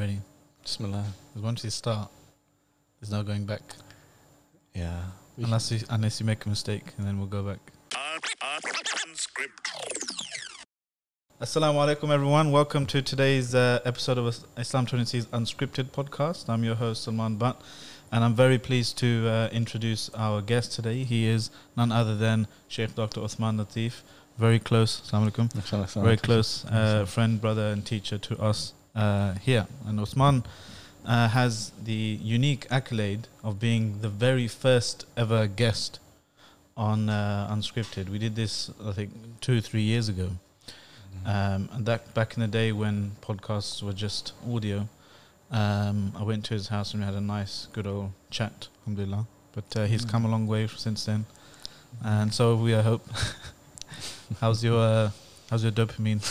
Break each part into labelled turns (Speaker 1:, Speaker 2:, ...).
Speaker 1: ready.
Speaker 2: Bismillah.
Speaker 1: Because once you start, there's no going back.
Speaker 2: Yeah. We
Speaker 1: Unless you, unless you make a mistake, and then we'll go back. Assalamu alaikum, everyone. Welcome to today's uh, episode of Islam21C Unscripted podcast. I'm your host, Salman Butt, and I'm very pleased to uh, introduce our guest today. He is none other than Sheikh Dr. Uthman Latif, very close, Assalamu alaikum, very close uh, friend, brother, and teacher to us here. And Osman uh, has the unique accolade of being the very first ever guest on uh, Unscripted. We did this, I think, two, or three years ago. Um, and that back in the day when podcasts were just audio, um, I went to his house and we had a nice, good old chat, alhamdulillah. But uh, he's
Speaker 2: Mm.
Speaker 1: come a long way since then. And so we, I hope. how's your uh, How's your dopamine?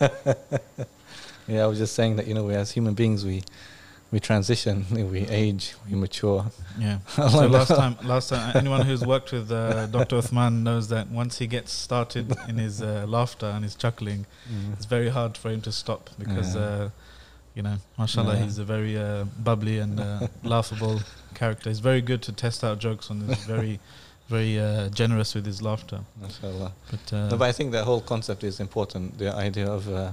Speaker 2: yeah, I was just saying that you know, we as human beings, we we transition, we age, we mature.
Speaker 1: Yeah. So last time, last time, anyone who's worked with uh, Dr. Uthman knows that once he gets started in his uh, laughter and his chuckling,
Speaker 2: Mm.
Speaker 1: it's very hard for him to stop because,
Speaker 2: Yeah.
Speaker 1: uh, you know, mashallah,
Speaker 2: Yeah.
Speaker 1: he's a very uh, bubbly and uh, laughable character. He's very good to test out jokes and he's very, very uh, generous with his laughter.
Speaker 2: Mashallah.
Speaker 1: But, uh,
Speaker 2: No, but I think that whole concept is important. The idea of uh,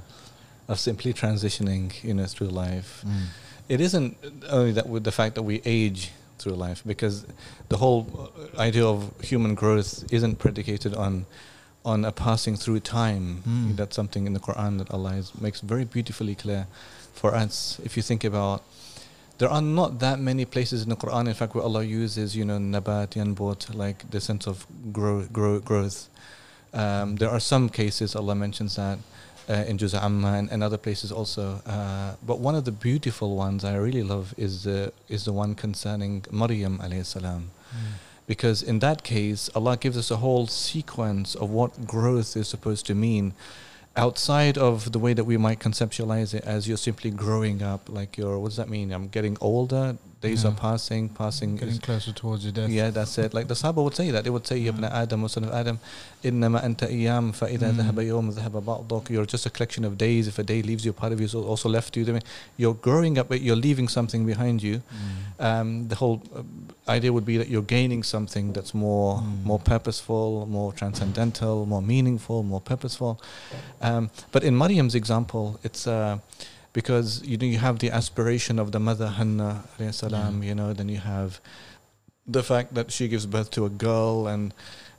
Speaker 2: of simply transitioning, you know, through life.
Speaker 1: mm,
Speaker 2: It isn't only that with the fact that we age through life, because the whole uh, idea of human growth isn't predicated on on a passing through time.
Speaker 1: Mm.
Speaker 2: That's something in the Quran that Allah is, makes very beautifully clear for us. If you think about, there are not that many places in the Quran, in fact, where Allah uses, you know, nabat, yanbut, like the sense of grow, grow, growth. Um, there are some cases Allah mentions that uh, in Juz Amma and, and other places also. Uh, but one of the beautiful ones I really love is the is the one concerning Maryam alayhi salam,
Speaker 1: mm,
Speaker 2: because in that case Allah gives us a whole sequence of what growth is supposed to mean. Outside of the way that we might conceptualize it as you're simply growing up, like you're, what does that mean? I'm getting older, days
Speaker 1: Yeah.
Speaker 2: are passing, passing
Speaker 1: getting
Speaker 2: is
Speaker 1: closer towards your death.
Speaker 2: yeah, that's it. Like the Sahaba would say that. They would say,
Speaker 1: Yeah.
Speaker 2: Ibn Adam, O son of Adam, إنما أنت أيام فإذا
Speaker 1: Mm.
Speaker 2: ذهب يوم ذهب بعضك. You're just a collection of days. If a day leaves you, part of you is also left you. I mean, You're growing up, but you're leaving something behind you.
Speaker 1: Mm,
Speaker 2: Um, the whole uh, idea would be that you're gaining something that's more
Speaker 1: Mm.
Speaker 2: more purposeful, more transcendental, more meaningful, more purposeful. Um, but in Maryam's example, it's uh, because you know you have the aspiration of the mother Hannah salam,
Speaker 1: Yeah.
Speaker 2: you know, then you have the fact that she gives birth to a girl and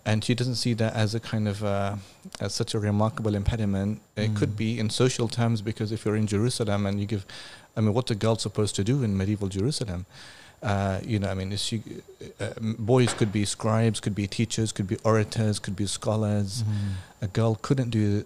Speaker 2: and she doesn't see that as a kind of uh, as such a remarkable impediment. It could
Speaker 1: Mm.
Speaker 2: be in social terms because if you're in Jerusalem and you give, I mean, what's a girl supposed to do in medieval Jerusalem? Uh, you know, I mean, she, uh, um, boys could be scribes, could be teachers, could be orators, could be scholars.
Speaker 1: mm,
Speaker 2: A girl couldn't do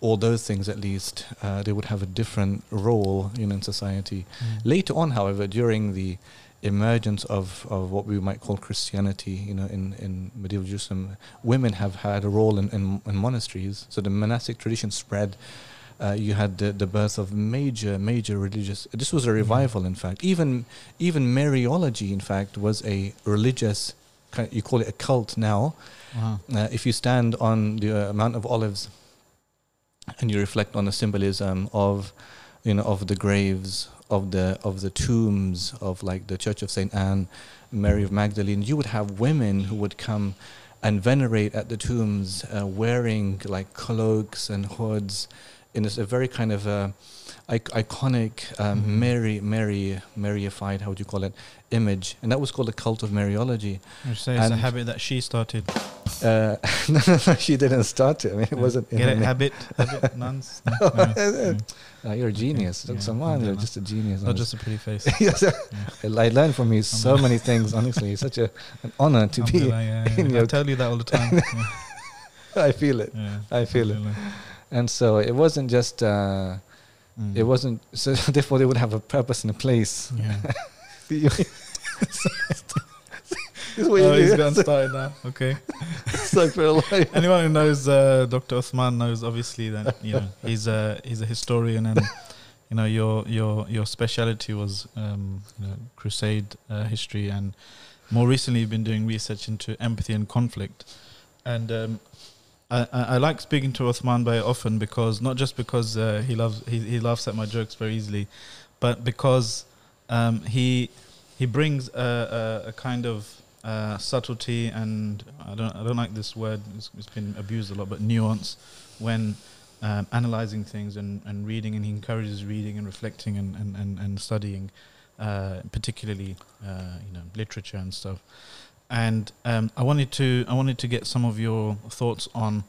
Speaker 2: all those things. At least uh, they would have a different role, you know, in society.
Speaker 1: mm.
Speaker 2: Later on, however, during the emergence of, of what we might call Christianity, you know, in, in medieval Jerusalem, women have had a role in, in, in monasteries. So the monastic tradition spread. Uh, you had the, the birth of major, major religious. This was a revival, in fact. Even even Mariology, in fact, was a religious. You call it a cult now.
Speaker 1: Wow.
Speaker 2: Uh, if you stand on the uh, Mount of Olives and you reflect on the symbolism of, you know, of the graves, of the of the tombs of like the Church of Saint Anne, Mary of Magdalene, you would have women who would come and venerate at the tombs, uh, wearing like cloaks and hoods, in a, s- a very kind of uh, ic- iconic um,
Speaker 1: Mhm.
Speaker 2: Mary, Mary, Maryified, how would you call it, image, and that was called the cult of Mariology.
Speaker 1: You say it's a habit that she started.
Speaker 2: Uh, no, no, no, she didn't start it. I mean, it
Speaker 1: Yeah.
Speaker 2: wasn't.
Speaker 1: Get it? Habit? Habit? Nuns? No, no,
Speaker 2: you're a genius.
Speaker 1: Yeah,
Speaker 2: Someone, you're just a genius.
Speaker 1: Not just a pretty face.
Speaker 2: yes,
Speaker 1: Yeah.
Speaker 2: I learned from you so many things. Honestly, it's such a an honor to be.
Speaker 1: Yeah, yeah. I tell you that all the time.
Speaker 2: I feel it,
Speaker 1: yeah.
Speaker 2: I feel it. And so it wasn't just. Uh,
Speaker 1: Mm.
Speaker 2: It wasn't. So therefore, they would have a purpose and a place.
Speaker 1: Yeah.
Speaker 2: this is what
Speaker 1: Oh, he's gotten started now. Okay.
Speaker 2: Astaghfirullah.
Speaker 1: Anyone who knows uh, Dr. Osman knows obviously that you know he's a he's a historian and you know your your your speciality was um, you know crusade uh, history and more recently you've been doing research into empathy and conflict and um, I, I, like speaking to Uthman Bey often because not just because uh, he loves he, he laughs at my jokes very easily, but because um, he he brings a, a, a kind of uh, subtlety and I don't I don't like this word it's, it's been abused a lot but nuance when um, analyzing things and, and reading and he encourages reading and reflecting and and, and, and studying uh, particularly uh, you know literature and stuff and um, I wanted to I wanted to get some of your thoughts on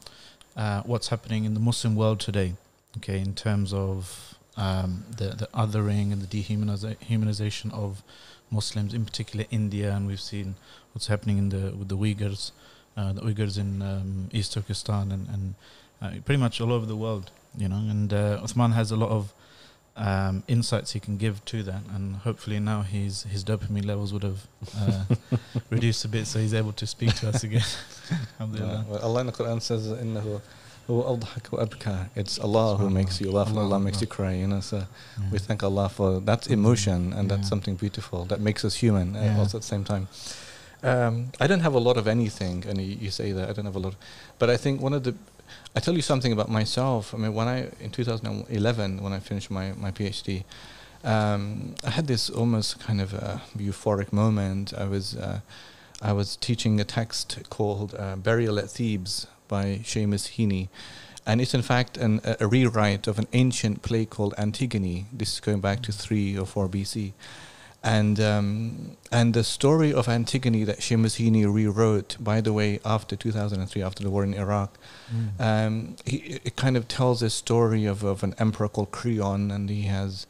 Speaker 1: uh, what's happening in the Muslim world today okay in terms of um, the the othering and the dehumanization of Muslims, in particular India, and we've seen what's happening in the with the Uyghurs, uh, the Uyghurs in um, East Turkestan, and, and uh, pretty much all over the world. You know, and uh, Uthman has a lot of um, insights he can give to that, and hopefully now his his dopamine levels would have uh, reduced a bit, so he's able to speak to us again.
Speaker 2: yeah, well, Allah in the Quran says, "Innahu it's Allah who makes you laugh, Allah, Allah makes you cry. You know, so yeah. we thank Allah for that emotion, and that's something beautiful that makes us human uh, yeah. also at the same time. Um, I don't have a lot of anything, and you, you, say that I don't have a lot, of, but I think one of the, I tell you something about myself. I mean, when I in 2011 when I finished my my PhD, um, I had this almost kind of a euphoric moment. I was. Uh, I was teaching a text called uh, Burial at Thebes by Seamus Heaney. And it's in fact an, a, a, rewrite of an ancient play called Antigone. This is going back to 3 or 4 BC. And, um, and the story of Antigone that Heaney rewrote, by the way, after 2003, after the war in Iraq, mm. um, he, it kind of tells a story of, of an emperor called Creon, and he has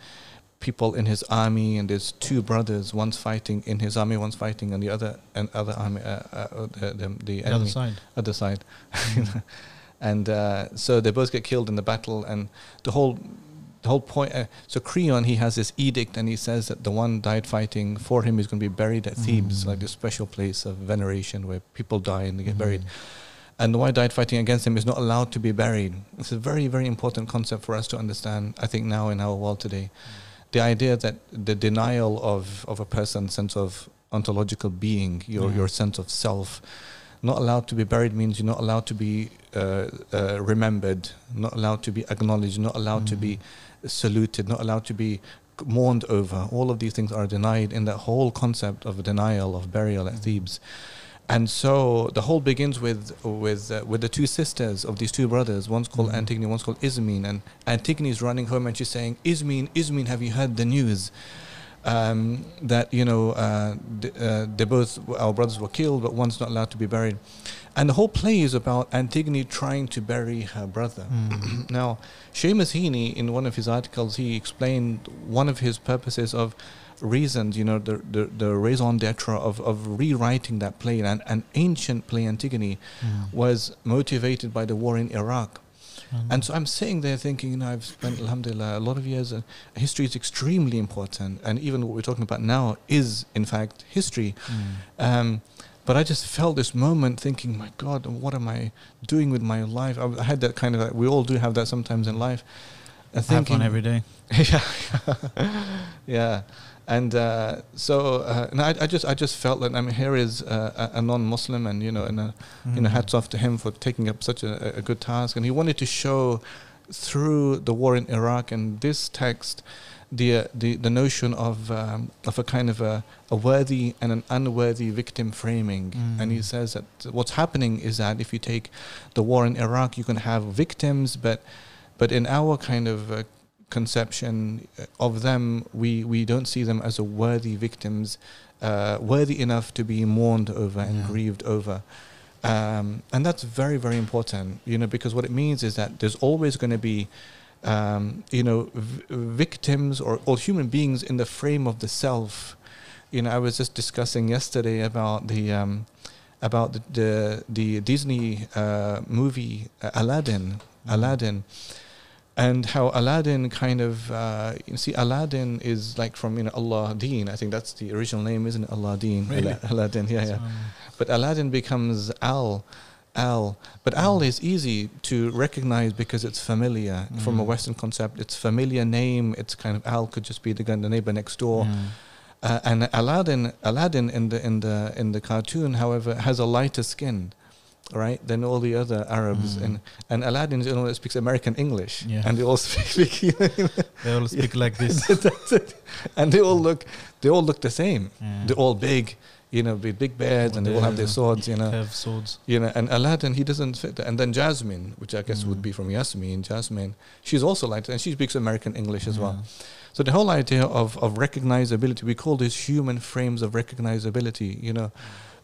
Speaker 2: people in his army, and there's two brothers, one's fighting in his army, one's fighting on the other and other army, uh, uh, the, the, the,
Speaker 1: other side,
Speaker 2: other side, mm-hmm. and uh, so they both get killed in the battle, and the whole. The whole point. Uh, so Creon, he has this edict, and he says that the one died fighting for him is going to be buried at Thebes, mm-hmm. like this special place of veneration where people die and they get mm-hmm. buried and the one died fighting against him is not allowed to be buried. It's a very, very important concept for us to understand, I think, now in our world today. Mm the idea that the denial of, of a person's sense of ontological being, your, your sense of self, not allowed to be buried means you're not allowed to be uh, uh, remembered, not allowed to be acknowledged, not allowed mm. to be mm. Saluted, not allowed to be mourned over. All of these things are denied in that whole concept of denial of burial at. Thebes. And so the whole begins with with uh, with the two sisters of these two brothers. One's called mm-hmm. Antigone, one's called Ismene. And Antigone is running home and she's saying, "Ismene, Ismene, have you heard the news?" Um, that you know uh, uh, they both our brothers were killed, but one's not allowed to be buried, and the whole play is about Antigone trying to bury her brother. Mm. now, Seamus Heaney, in one of his articles, he explained one of his purposes of reasons, you know, the, the, the raison d'etre of, of rewriting that play, and an ancient play, Antigone, mm. was motivated by the war in Iraq. Mm. And so I'm sitting there thinking, you know, I've spent, alhamdulillah, a lot of years. Uh, history is extremely important. And even what we're talking about now is, in fact, history. Mm. Um, but I just felt this moment thinking, my God, what am I doing with my life? I had that kind of, like, we all do have that sometimes in life.
Speaker 1: And thinking, have fun every day.
Speaker 2: yeah. yeah and uh, so uh, and I, I, just I just felt that I mean here is uh, a, non-Muslim and you know and mm. you know mm. hats off to him for taking up such a, a, good task and he wanted to show through the war in Iraq and this text the uh, the, the notion of um, of a kind of a, a worthy and an unworthy victim framing mm. and he says that what's happening is that if you take the war in Iraq you can have victims but but in our kind of uh, conception of them, we, we don't see them as a worthy victims, uh, worthy enough to be mourned over and yeah. grieved over. Um, and that's very, very important, you know, because what it means is that there's always going to be, um, you know, v- victims or, or human beings in the frame of the self. You know, I was just discussing yesterday about the um, about the the, the Disney uh, movie uh, Aladdin. Mm-hmm. Aladdin and how Aladdin kind of uh, you see Aladdin is like from you know Allah Aladdin I think that's the original name isn't it Aladdin
Speaker 1: really?
Speaker 2: Aladdin yeah yeah but Aladdin becomes Al Al but Al mm. is easy to recognize because it's familiar mm. from a Western concept it's familiar name it's kind of Al could just be the, guy, the neighbor next door mm. uh, and Aladdin Aladdin in the in the in the cartoon however has a lighter skin right, than all the other Arabs.
Speaker 1: Mm.
Speaker 2: And and Aladdin is the only one that speaks American English,
Speaker 1: Yeah.
Speaker 2: and they all speak.
Speaker 1: They all speak like this.
Speaker 2: And they all look, they all look the same.
Speaker 1: Yeah.
Speaker 2: They're all big, you know, with big beards, and they all have their swords, you know.
Speaker 1: Curved swords.
Speaker 2: You know, and Aladdin, he doesn't fit. And then Jasmine, which I guess would
Speaker 1: Mm.
Speaker 2: be from Yasmin, Jasmine, she's also like that, and she speaks American English as well. So the whole idea of, of recognizability, we call these human frames of recognizability, you know,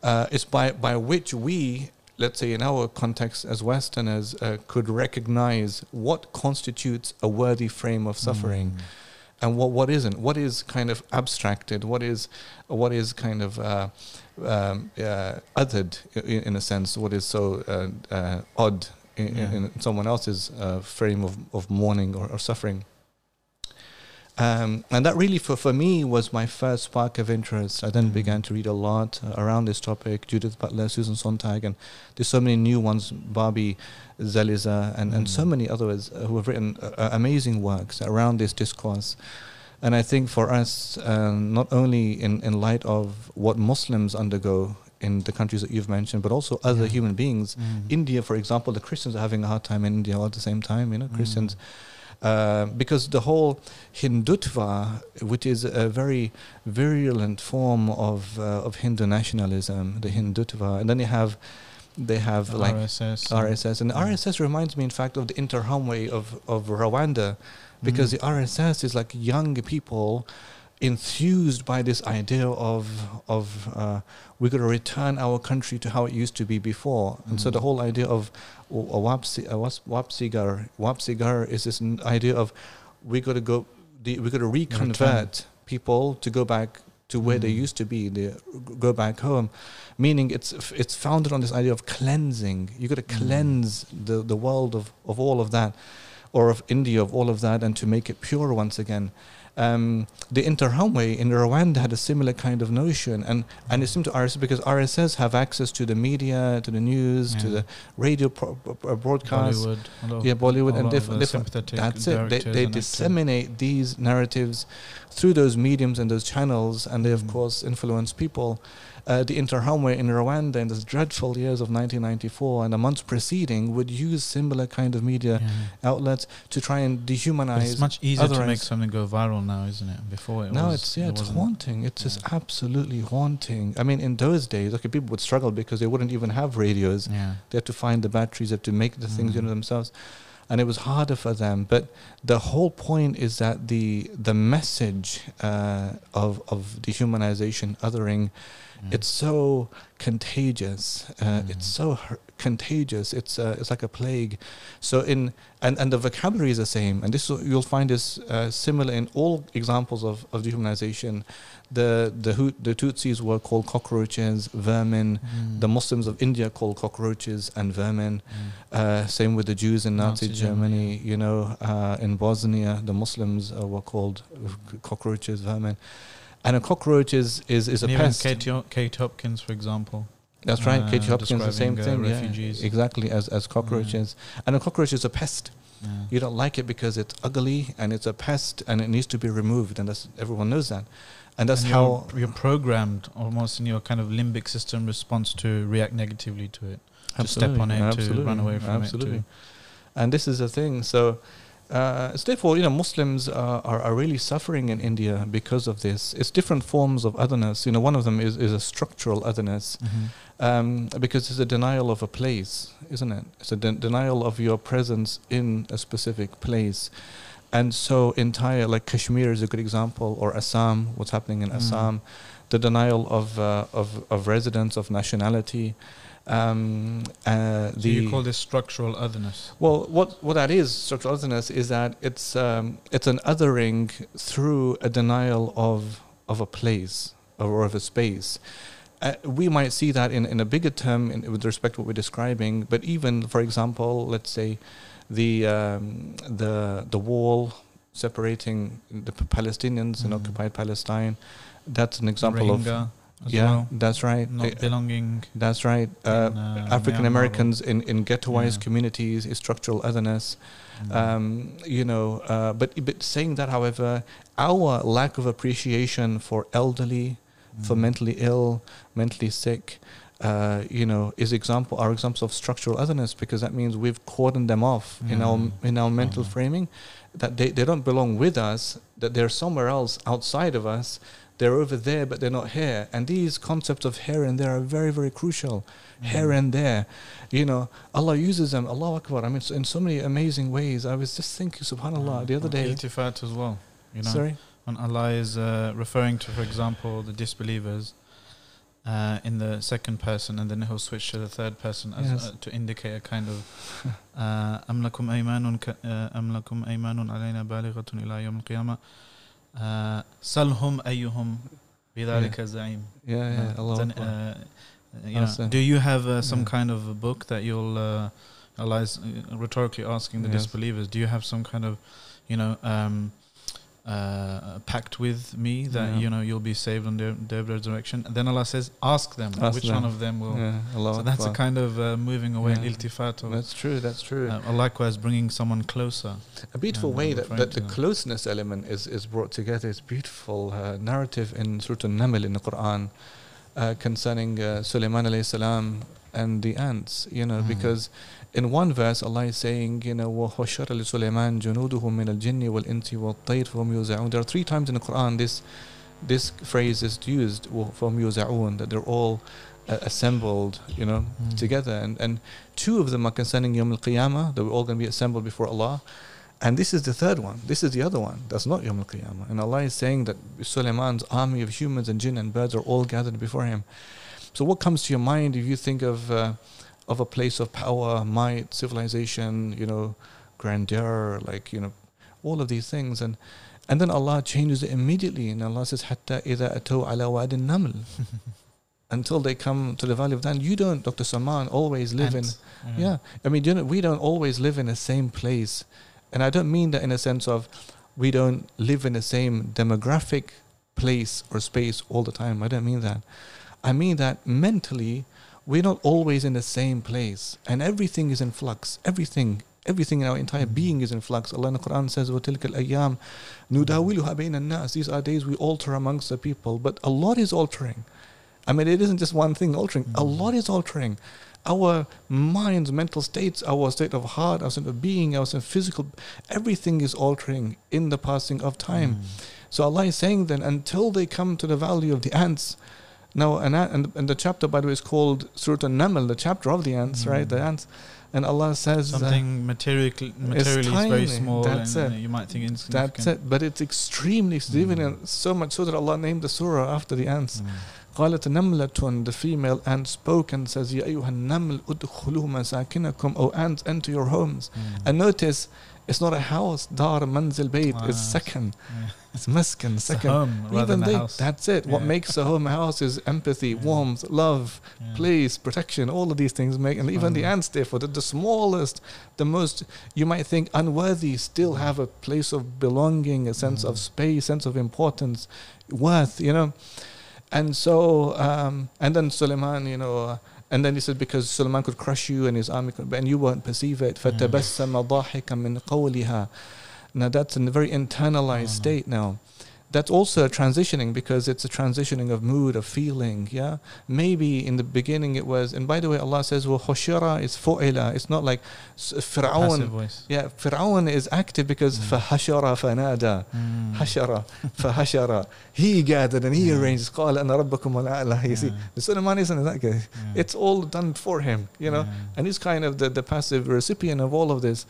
Speaker 2: uh, is by, by which we, let's say in our context as Westerners, uh, could recognize what constitutes a worthy frame of suffering
Speaker 1: Mm.
Speaker 2: And what, what isn't. What is kind of abstracted, what is, what is kind of uh, um, uh, othered in, in a sense, what is so uh, uh, odd in,
Speaker 1: Yeah.
Speaker 2: in, someone else's uh, frame of, of mourning or, or suffering. Um, and that really, for, for me, was my first spark of interest. I then
Speaker 1: Mhm.
Speaker 2: began to read a lot uh, around this topic Judith Butler, Susan Sontag, and there's so many new ones, Barbie Zelizer, and, and so
Speaker 1: Mm.
Speaker 2: many others uh, who have written uh, uh, amazing works around this discourse. And I think for us, um, not only in, in light of what Muslims undergo in the countries that you've mentioned, but also other
Speaker 1: Yeah.
Speaker 2: human beings.
Speaker 1: Mm.
Speaker 2: India, for example, the Christians are having a hard time in India all at the same time, you know,
Speaker 1: Mm.
Speaker 2: Christians. Uh, because the whole Hindutva, which is a very virulent form of uh, of Hindu nationalism, the Hindutva, and then they have they have
Speaker 1: The
Speaker 2: like
Speaker 1: RSS.
Speaker 2: RSS, and
Speaker 1: Mm.
Speaker 2: RSS reminds me, in fact, of the Interahamwe of of Rwanda, because
Speaker 1: Mm.
Speaker 2: the RSS is like young people enthused by this idea of of uh, we're going to return our country to how it used to be before, and so
Speaker 1: Mm.
Speaker 2: the whole idea of a wapsi, a wapsigar, wapsigar is this idea of we got to go, the, we got to reconvert people to go back to where they
Speaker 1: Mm.
Speaker 2: used to be, they go back home, meaning it's it's founded on this idea of cleansing. You got to
Speaker 1: Mm.
Speaker 2: cleanse the the world of of all of that, or of India of all of that, and to make it pure once again. Um, the Interahamwe in Rwanda had a similar kind of notion, and and it seemed to RSS because RSS have access to the media, to the news, to the radio pro- broadcasts.
Speaker 1: Bollywood.
Speaker 2: Yeah, Bollywood and
Speaker 1: lot
Speaker 2: diff-
Speaker 1: uh,
Speaker 2: different. That's it. They, they
Speaker 1: actors.
Speaker 2: disseminate these narratives through those mediums and those channels, and they, of
Speaker 1: Mm.
Speaker 2: course, influence people. Uh, the Interahamwe in Rwanda in those dreadful years of 1994 and the months preceding would use similar kind of media
Speaker 1: Yeah.
Speaker 2: outlets to try and
Speaker 1: But
Speaker 2: dehumanize.
Speaker 1: it's much easier to make something go viral now, isn't it? Before it
Speaker 2: now
Speaker 1: was,
Speaker 2: it's yeah,
Speaker 1: it
Speaker 2: it's haunting. It's just absolutely haunting. I mean, in those days, okay, people would struggle because they wouldn't even have radios.
Speaker 1: Yeah.
Speaker 2: They had to find the batteries, they had to make the things you know
Speaker 1: Mm.
Speaker 2: themselves, and it was harder for them. But the whole point is that the the message uh, of of dehumanization, othering,
Speaker 1: Mm.
Speaker 2: it's so contagious. Uh,
Speaker 1: Mm.
Speaker 2: It's so hu- contagious. It's uh, it's like a plague. So in and, and the vocabulary is the same. And this you'll find this uh, similar in all examples of, of dehumanization. The the the Tutsis were called cockroaches, vermin.
Speaker 1: Mm.
Speaker 2: The Muslims of India called cockroaches and vermin.
Speaker 1: Mm.
Speaker 2: Uh, same with the Jews in Nazi,
Speaker 1: Nazi
Speaker 2: Germany.
Speaker 1: Germany,
Speaker 2: You know, uh, in Bosnia, the Muslims uh, were called cockroaches, vermin. And a cockroach is is, is a
Speaker 1: even
Speaker 2: pest.
Speaker 1: Kate, Kate Hopkins, for example.
Speaker 2: That's right.
Speaker 1: uh,
Speaker 2: Katie Hopkins, the same thing.
Speaker 1: uh,
Speaker 2: yeah, exactly as as cockroaches. And a cockroach is a pest.
Speaker 1: Yeah.
Speaker 2: You don't like it because it's ugly and it's a pest and it needs to be removed. And that's everyone knows that. And that's
Speaker 1: And
Speaker 2: how
Speaker 1: you're, you're programmed almost in your kind of limbic system response to react negatively to it. To step on it, to run away from
Speaker 2: absolutely.
Speaker 1: it.
Speaker 2: And this is the thing. So, uh, so therefore, you know, Muslims uh, are, are really suffering in India because of this. It's different forms of otherness. You know, one of them is, is a structural otherness
Speaker 1: To. hmm
Speaker 2: um, because it's a denial of a place, isn't it? It's a de- denial of your presence in a specific place. And so, entire, like Kashmir is a good example, or Assam, what's happening in
Speaker 1: Mm.
Speaker 2: Assam, the denial of, uh, of, of residence, of nationality. Um, uh,
Speaker 1: So you call this structural otherness.
Speaker 2: well, what, what that is, structural otherness, is that it's um, it's an othering through a denial of of a place or of a space. Uh, we might see that in, in a bigger term in, with respect to what we're describing, but even, for example, let's say the um, the the wall separating the Palestinians in
Speaker 1: Mhm.
Speaker 2: occupied Palestine. That's an example of yeah,
Speaker 1: well,
Speaker 2: that's right.
Speaker 1: not
Speaker 2: Uh,
Speaker 1: belonging.
Speaker 2: that's right. Uh,
Speaker 1: uh,
Speaker 2: African Americans in, in ghettoized
Speaker 1: Yeah.
Speaker 2: communities is structural otherness.
Speaker 1: Mm.
Speaker 2: Um, you know, uh, but but saying that, however, our lack of appreciation for elderly, for
Speaker 1: Mm.
Speaker 2: mentally ill, mentally sick, uh, you know, is example are examples of structural otherness because that means we've cordoned them off in our
Speaker 1: Mm.
Speaker 2: in our mental
Speaker 1: Mhm.
Speaker 2: framing that they, they don't belong with us, that they're somewhere else outside of us. They're over there, but they're not here. And these concepts of here and there are very, very crucial.
Speaker 1: Mm.
Speaker 2: Here and there, you know, Allah uses them. Allah Akbar. I mean, in so many amazing ways. I was just thinking, Subhanallah, the other day.
Speaker 1: Iltifat as well. You know,
Speaker 2: Sorry.
Speaker 1: When Allah is uh, referring to, for example, the disbelievers. Uh, in the second person, and then he'll switch to the third person as
Speaker 2: yes.
Speaker 1: uh, to indicate a kind of أم لكم أيمان أم لكم أيمان uh, Salhum ayyuhum bidhalika za'im.
Speaker 2: Yeah, yeah,
Speaker 1: uh,
Speaker 2: Allah.
Speaker 1: Then, uh, you know, do you have uh, some
Speaker 2: yeah.
Speaker 1: kind of a book that you'll, uh, Allah uh, is rhetorically asking the
Speaker 2: yes.
Speaker 1: disbelievers, do you have some kind of, you know, um, uh, pact with me that
Speaker 2: Yeah.
Speaker 1: you know you'll be saved on the day of resurrection? And then Allah says, ask them
Speaker 2: Ask
Speaker 1: which
Speaker 2: them.
Speaker 1: one of them will.
Speaker 2: yeah, Allah
Speaker 1: So that's a kind of uh, moving away,
Speaker 2: Yeah.
Speaker 1: iltifat,
Speaker 2: That's true. That's true.
Speaker 1: uh, likewise bringing someone closer.
Speaker 2: a beautiful way that, that the closeness element is, is brought together. It's beautiful uh, narrative in Surah An-Naml in the Quran uh, concerning uh, Sulaiman alayhi salam and the ants. You know,
Speaker 1: Mm.
Speaker 2: because in one verse Allah is saying, you know, وَحُشَّرَ لِسُلَيْمَانَ جُنُودُهُ مِنَ الْجِنِّ وَالْإِنسِ وَالطَّيْرِ فَهُمْ يُوزَعُونَ There are three times in the Quran this this phrase is used from يُوزَعُونَ that they're all uh, assembled, you know,
Speaker 1: Mm.
Speaker 2: together. And, and two of them are concerning Yom Al Qiyamah, that we're all going to be assembled before Allah. And this is the third one. This is the other one. That's not Yom Al Qiyamah. And Allah is saying that Sulaiman's army of humans and jinn and birds are all gathered before him. So, what comes to your mind if you think of, uh, of a place of power, might, civilization, you know, grandeur, like, you know, all of these things. And and then Allah changes it immediately. And Allah says, Hatta ida atu ala wadin naml. Until they come to the valley of Dan. You don't, Dr. Salman, always live in.
Speaker 1: Mm.
Speaker 2: Yeah. I mean, you know, we don't always live in the same place. And I don't mean that in a sense of we don't live in the same demographic place or space all the time. I don't mean that. I mean that mentally, we're not always in the same place, and everything is in flux. Everything, everything in our entire
Speaker 1: Mhm.
Speaker 2: being is in flux. Allah in the Quran says, وَتِلْكَ الْأَيَّامِ نُدَاوِلُهَا بَيْنَ النَّاسِ These are days we alter amongst the people, but a lot is altering. I mean, it isn't just one thing altering. A
Speaker 1: Mhm.
Speaker 2: lot is altering our minds, mental states, our state of heart, our state of being, our state of physical, everything is altering in the passing of time.
Speaker 1: Mm.
Speaker 2: So Allah is saying then, until they come to the valley of the ants. Now, and, and, and the chapter, by the way, is called Surah An-Naml, the chapter of the ants, right? The
Speaker 1: Mm.
Speaker 2: ants. And Allah says, uh,
Speaker 1: Something materially, materially is very
Speaker 2: tiny.
Speaker 1: small,
Speaker 2: That's
Speaker 1: and uh,
Speaker 2: it.
Speaker 1: you might think insignificant.
Speaker 2: that's it. But it's extremely significant,
Speaker 1: Mm.
Speaker 2: so much so that Allah named the surah after the ants.
Speaker 1: Mm.
Speaker 2: قالت نملة the female ant spoke and says يا أيها النمل ادخلوا مساكنكم O ants enter your homes
Speaker 1: Mm.
Speaker 2: and notice it's not a house, dar, manzil, bayt.
Speaker 1: Wow.
Speaker 2: It's second.
Speaker 1: Yeah.
Speaker 2: It's
Speaker 1: maskan,
Speaker 2: second.
Speaker 1: Home,
Speaker 2: Even they, that's it.
Speaker 1: Yeah.
Speaker 2: What makes a home a house is empathy,
Speaker 1: yeah.
Speaker 2: warmth, love, place, protection. All of these things make, and even the ants, therefore, the, the smallest, the most you might think unworthy, still have a place of belonging, a sense of space, sense of importance, worth. You know, and so, um, and then Suleiman, you know. and then he said because Suleiman could crush you and his army could, and you won't perceive it فَتَبَسَّمَ ضَاحِكًا مِنْ قَوْلِهَا now that's in a very internalized
Speaker 1: Mm.
Speaker 2: state now that's also a transitioning because it's a transitioning of mood, of feeling. Yeah, maybe in the beginning it was. And by the way, Allah says, "Well, Hoshira is fu'ila. It's not like
Speaker 1: uh,
Speaker 2: Fir'aun. Yeah, Fir'aun is active because
Speaker 1: mm.
Speaker 2: fahashara fanada,
Speaker 1: mm.
Speaker 2: hashara fahashara. He gathered and he
Speaker 1: yeah.
Speaker 2: arranged. Qala ana rabbakum You
Speaker 1: yeah.
Speaker 2: see, the Sulaiman isn't that guy.
Speaker 1: Yeah.
Speaker 2: It's all done for him. You know, and he's kind of the, the passive recipient of all of this.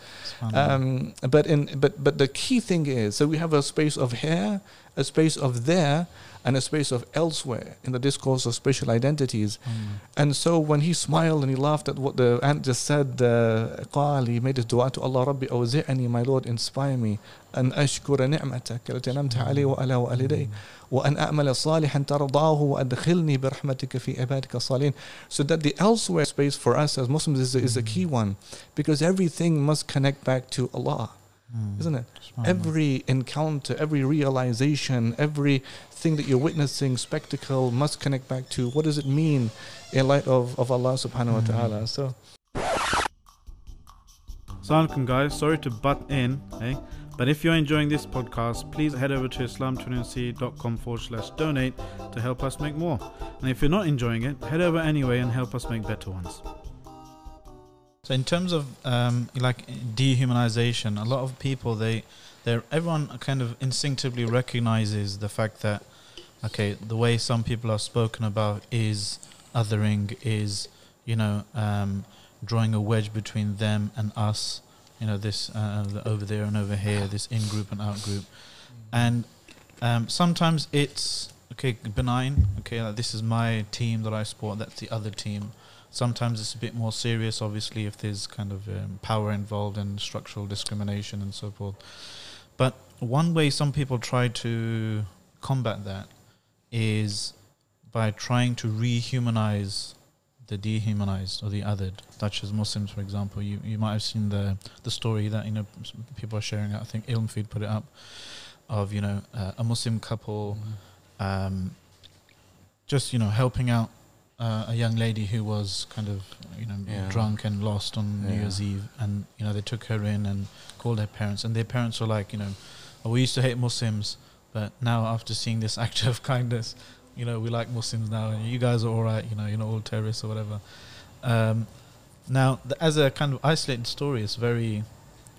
Speaker 2: Um, but in but but the key thing is, so we have a space of hair a space of there and a space of elsewhere in the discourse of spatial identities.
Speaker 1: Mm.
Speaker 2: And so when he smiled and he laughed at what the ant just said, uh, he made his dua to Allah, Rabbi awzi'ani, my Lord, inspire me, أن أشكر نعمتك التي أنعمت علي mm. وعلى والدي وأن أعمل صالحا ترضاه وأدخلني برحمتك في عبادك الصالحين so that the elsewhere space for us as Muslims is, is a mm. key one because everything must connect back to Allah.
Speaker 1: Mm.
Speaker 2: isn't it?
Speaker 1: Subhanallah.
Speaker 2: Every encounter, every realization, every thing that you're witnessing, spectacle must connect back to what does it mean in light of, of Allah subhanahu wa
Speaker 1: Mm.
Speaker 2: ta'ala. So
Speaker 1: Assalamualaikum guys, sorry to butt in, eh? But if you're enjoying this podcast, please head over to islam21c.com forward slash donate to help us make more. And if you're not enjoying it, head over anyway and help us make better ones. So in terms of um, like dehumanization, a lot of people they they everyone kind of instinctively recognizes the fact that okay, the way some people are spoken about is othering, is you know um, drawing a wedge between them and us. You know this uh, the over there and over here, this in group and out group, and um, sometimes it's okay benign. Okay, like this is my team that I support. That's the other team Sometimes it's a bit more serious, obviously, if there's kind of um, power involved and structural discrimination and so forth. But one way some people try to combat that is by trying to rehumanize the dehumanized or the othered, such as Muslims, for example. You you might have seen the the story that you know people are sharing. I think Ilmfeed put it up of you know uh, a Muslim couple, mm-hmm. um, just you know helping out uh, a young lady who was kind of you know yeah. drunk and lost on yeah. New Year's Eve, and you know they took her in and called her parents, and their parents were like, you know, oh, we used to hate Muslims, but now after seeing this act of kindness, you know, we like Muslims now, and you guys are all right, you know, you're not all terrorists or whatever. Um, now, th- as a kind of isolated story, it's very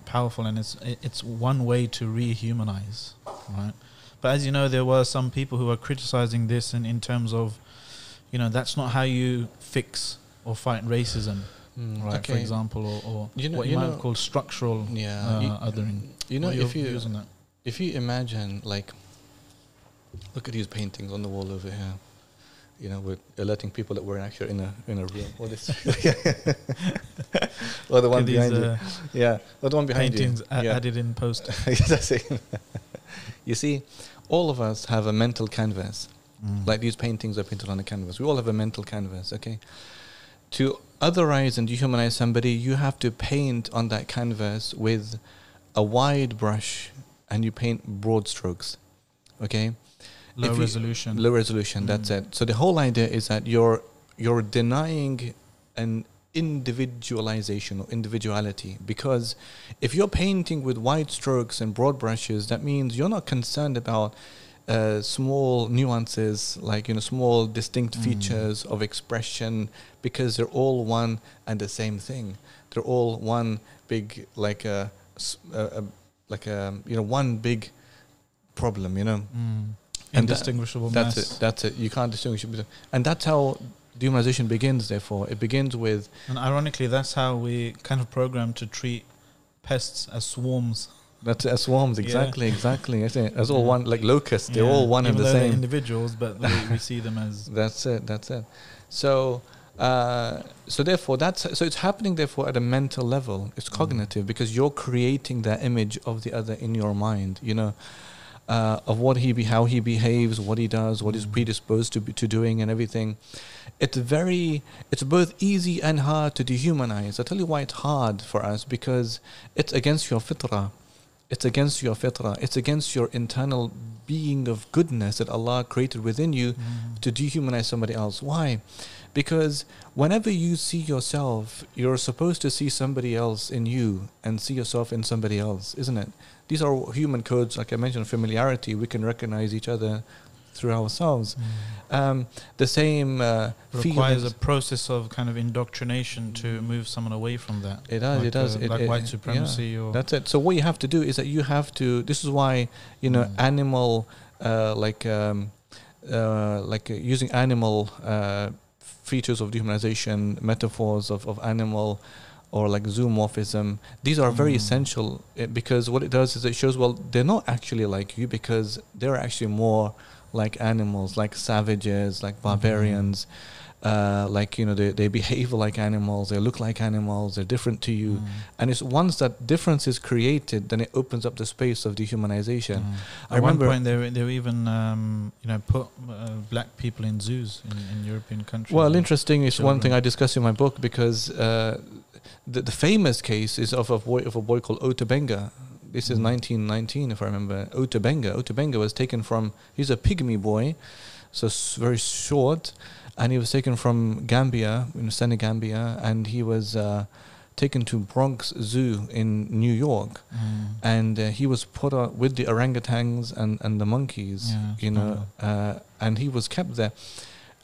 Speaker 1: powerful, and it's it's one way to rehumanize, right? But as you know, there were some people who are criticizing this in, in terms of you know that's not how you fix or fight racism mm, right okay. for example or, or you know, what you, you might know, call structural yeah, uh, you, othering
Speaker 2: you know if you if you imagine like look at these paintings on the wall over here you know, we're alerting people that we're actually in a in a room. What is? or the one behind you. Uh, yeah, or the one behind
Speaker 1: paintings
Speaker 2: you.
Speaker 1: Paintings yeah. added in post.
Speaker 2: you see, all of us have a mental canvas Mm. Like these paintings are painted on a canvas. We all have a mental canvas, okay? To otherize and dehumanize somebody, you have to paint on that canvas with a wide brush and you paint broad strokes, okay?
Speaker 1: Low if resolution.
Speaker 2: low resolution, mm. that's it. So the whole idea is that you're you're denying an individualization or individuality because if you're painting with wide strokes and broad brushes that means you're not concerned about uh, small nuances, like you know, small distinct mm. features of expression, because they're all one and the same thing. They're all one big, like a, a, a like a you know, one big problem. You know,
Speaker 1: mm. indistinguishable.
Speaker 2: That, that's it. That's it. You can't distinguish it. And that's how dehumanization begins. Therefore, it begins with.
Speaker 1: And ironically, that's how we kind of program to treat pests as swarms.
Speaker 2: That's as swarms, exactly, yeah. exactly. As all one, like locusts, they're all one
Speaker 1: Even
Speaker 2: and the same.
Speaker 1: individuals, but we, we see them as.
Speaker 2: That's it. That's it. So, uh, so therefore, that's so it's happening. Therefore, at a mental level, it's mm. cognitive mm. because you're creating that image of the other in your mind. You know, uh, of what he be, how he behaves, what he does, what mm. he's predisposed to be, to doing, and everything. It's very, it's both easy and hard to dehumanize. I tell you why it's hard for us because it's against your fitrah it's against your fitrah. It's against your internal being of goodness that Allah created within you mm. to dehumanize somebody else. Why? Because whenever you see yourself, you're supposed to see somebody else in you and see yourself in somebody else, isn't it? These are human codes, like I mentioned, familiarity. We can recognize each other through ourselves. Mm. Um, the same uh,
Speaker 1: requires a process of kind of indoctrination to move someone away from that.
Speaker 2: It does.
Speaker 1: Like
Speaker 2: it does.
Speaker 1: Uh, it, like it, white supremacy. Yeah, or
Speaker 2: that's it. So what you have to do is that you have to. This is why you know mm. animal uh, like um, uh, like uh, using animal uh, features of dehumanization, metaphors of, of animal or like zoomorphism these are very mm. essential eh, because what it does is it shows well they're not actually like you because they're actually more like animals, like savages, like mm-hmm. barbarians. Uh, like you know, they, they behave like animals. They look like animals. They're different to you, mm. and it's once that difference is created, then it opens up the space of dehumanization. Mm.
Speaker 1: I At remember one point, they were, they were even um, you know put uh, black people in zoos in, in European countries.
Speaker 2: Well, interesting is one thing I discuss in my book because uh, the, the famous case is of a boy of a boy called Ota Benga, this is 1919, mm. if I remember. Ota Benga. Ota Benga was taken from. He's a pygmy boy, so very short, and he was taken from Gambia, in Senegambia, and he was uh, taken to Bronx Zoo in New York,
Speaker 1: Mm.
Speaker 2: and uh, he was put on with the orangutans and, and the monkeys,
Speaker 1: Yeah,
Speaker 2: you know, uh, and he was kept there.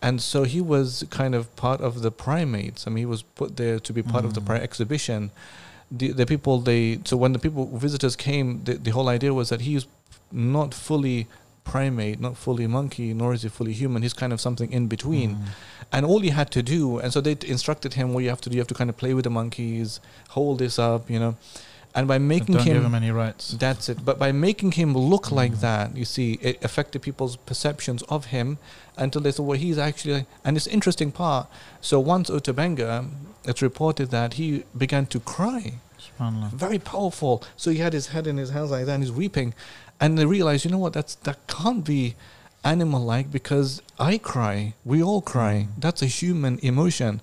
Speaker 2: And so he was kind of part of the primates. I mean, he was put there to be part of the
Speaker 1: Mm.
Speaker 2: pri- exhibition. The, the people they so when the people visitors came, the, the whole idea was that he's not fully primate, not fully monkey, nor is he fully human. He's kind of something in between.
Speaker 1: Mm.
Speaker 2: And all he had to do, and so they instructed him, what you have to do, you have to kind of play with the monkeys, hold this up, you know. And by making
Speaker 1: don't give
Speaker 2: him
Speaker 1: him any rights.
Speaker 2: that's it. But by making him look like
Speaker 1: Mm.
Speaker 2: that, you see, it affected people's perceptions of him until they thought, well, he's actually. And it's interesting part. So once Ota Benga, it's reported that he began to cry, very powerful. So he had his head in his hands like that, and he's weeping, and they realized, you know what? That's that can't be animal-like because I cry. We all cry.
Speaker 1: Mm.
Speaker 2: That's a human emotion.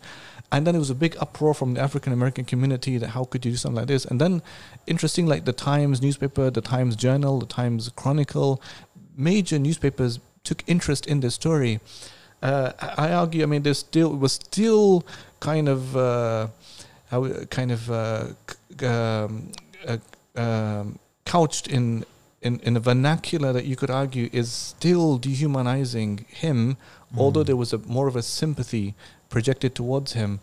Speaker 2: And then it was a big uproar from the African American community that how could you do something like this? And then, interesting, like the Times newspaper, the Times Journal, the Times Chronicle, major newspapers took interest in this story. Uh, I argue, I mean, there's still it was still kind of uh, kind of uh, um, uh, um, couched in, in in a vernacular that you could argue is still dehumanizing him, although
Speaker 1: Mm.
Speaker 2: there was a more of a sympathy projected towards him.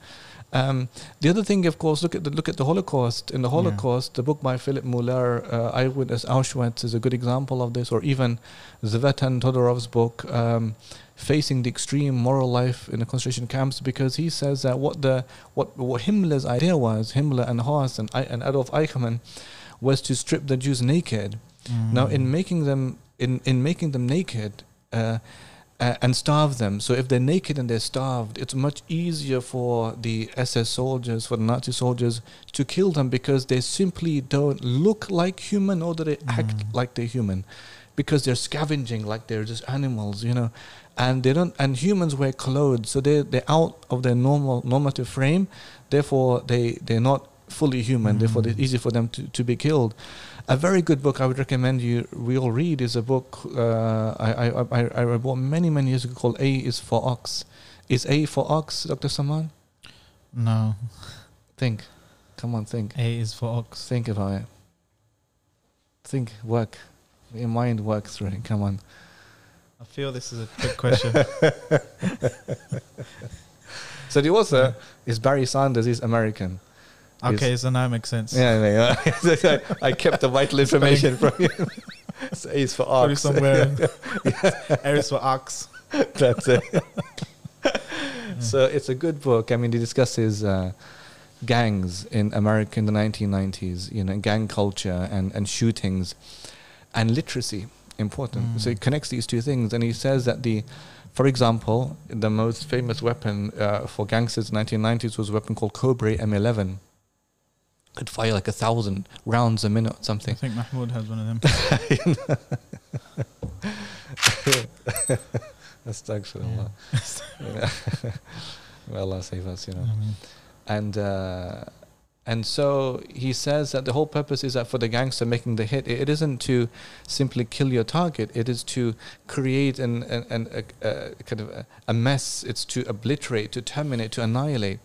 Speaker 2: Um, the other thing, of course, look at the look at the Holocaust. In the
Speaker 1: Yeah.
Speaker 2: Holocaust, the book by Philip Muller, uh, "Eyewitness Auschwitz," is a good example of this. Or even Tzvetan Todorov's book, um, "Facing the Extreme Moral Life in the Concentration Camps," because he says that what the what, what Himmler's idea was, Himmler and Horst and, and Adolf Eichmann, was to strip the Jews naked. Now, in
Speaker 1: Mm.
Speaker 2: making them in in making them naked. Uh, uh, and starve them. So if they're naked and they're starved, it's much easier for the SS soldiers, for the Nazi soldiers, to kill them because they simply don't look like human or they act
Speaker 1: Mm.
Speaker 2: like they're human, because they're scavenging like they're just animals, you know. And they don't. And humans wear clothes, so they they're out of their normal normative frame. Therefore, they they're not fully human. Therefore,
Speaker 1: Mm.
Speaker 2: it's easy for them to, to be killed. A very good book I would recommend you we all read is a book uh, I, I, I, I bought many, many years ago called A is for Ox. Is A for Ox, Dr. Salman?
Speaker 1: no.
Speaker 2: Think. Come on, think.
Speaker 1: A is for ox.
Speaker 2: Think about it. Think, work. Your mind works through it. Come on.
Speaker 1: I feel this is a trick question.
Speaker 2: So the author is Barry Sanders, he's American.
Speaker 1: Okay, so now it makes sense.
Speaker 2: Yeah, yeah, yeah. I kept the vital information from you. is for
Speaker 1: Put it
Speaker 2: Ox.
Speaker 1: somewhere. Is for ox.
Speaker 2: That's it. so it's a good book. I mean, he discusses uh, gangs in America in the 1990s, you know, gang culture and, and shootings and literacy. Important. So he
Speaker 1: Mm.
Speaker 2: connects these two things, and he says that the, for example, the most famous weapon uh, for gangsters in the 1990s was a weapon called Cobra M11. Could fire like a thousand rounds a minute or something.
Speaker 1: I think Mahmoud has one of them.
Speaker 2: Astaghfirullah. Yeah. May Allah save us, you know. And uh, and so he says that the whole purpose is that for the gangster making the hit, it, isn't to simply kill your target. It is to create an, an, an a, a kind of a mess. It's to obliterate, to terminate, to annihilate.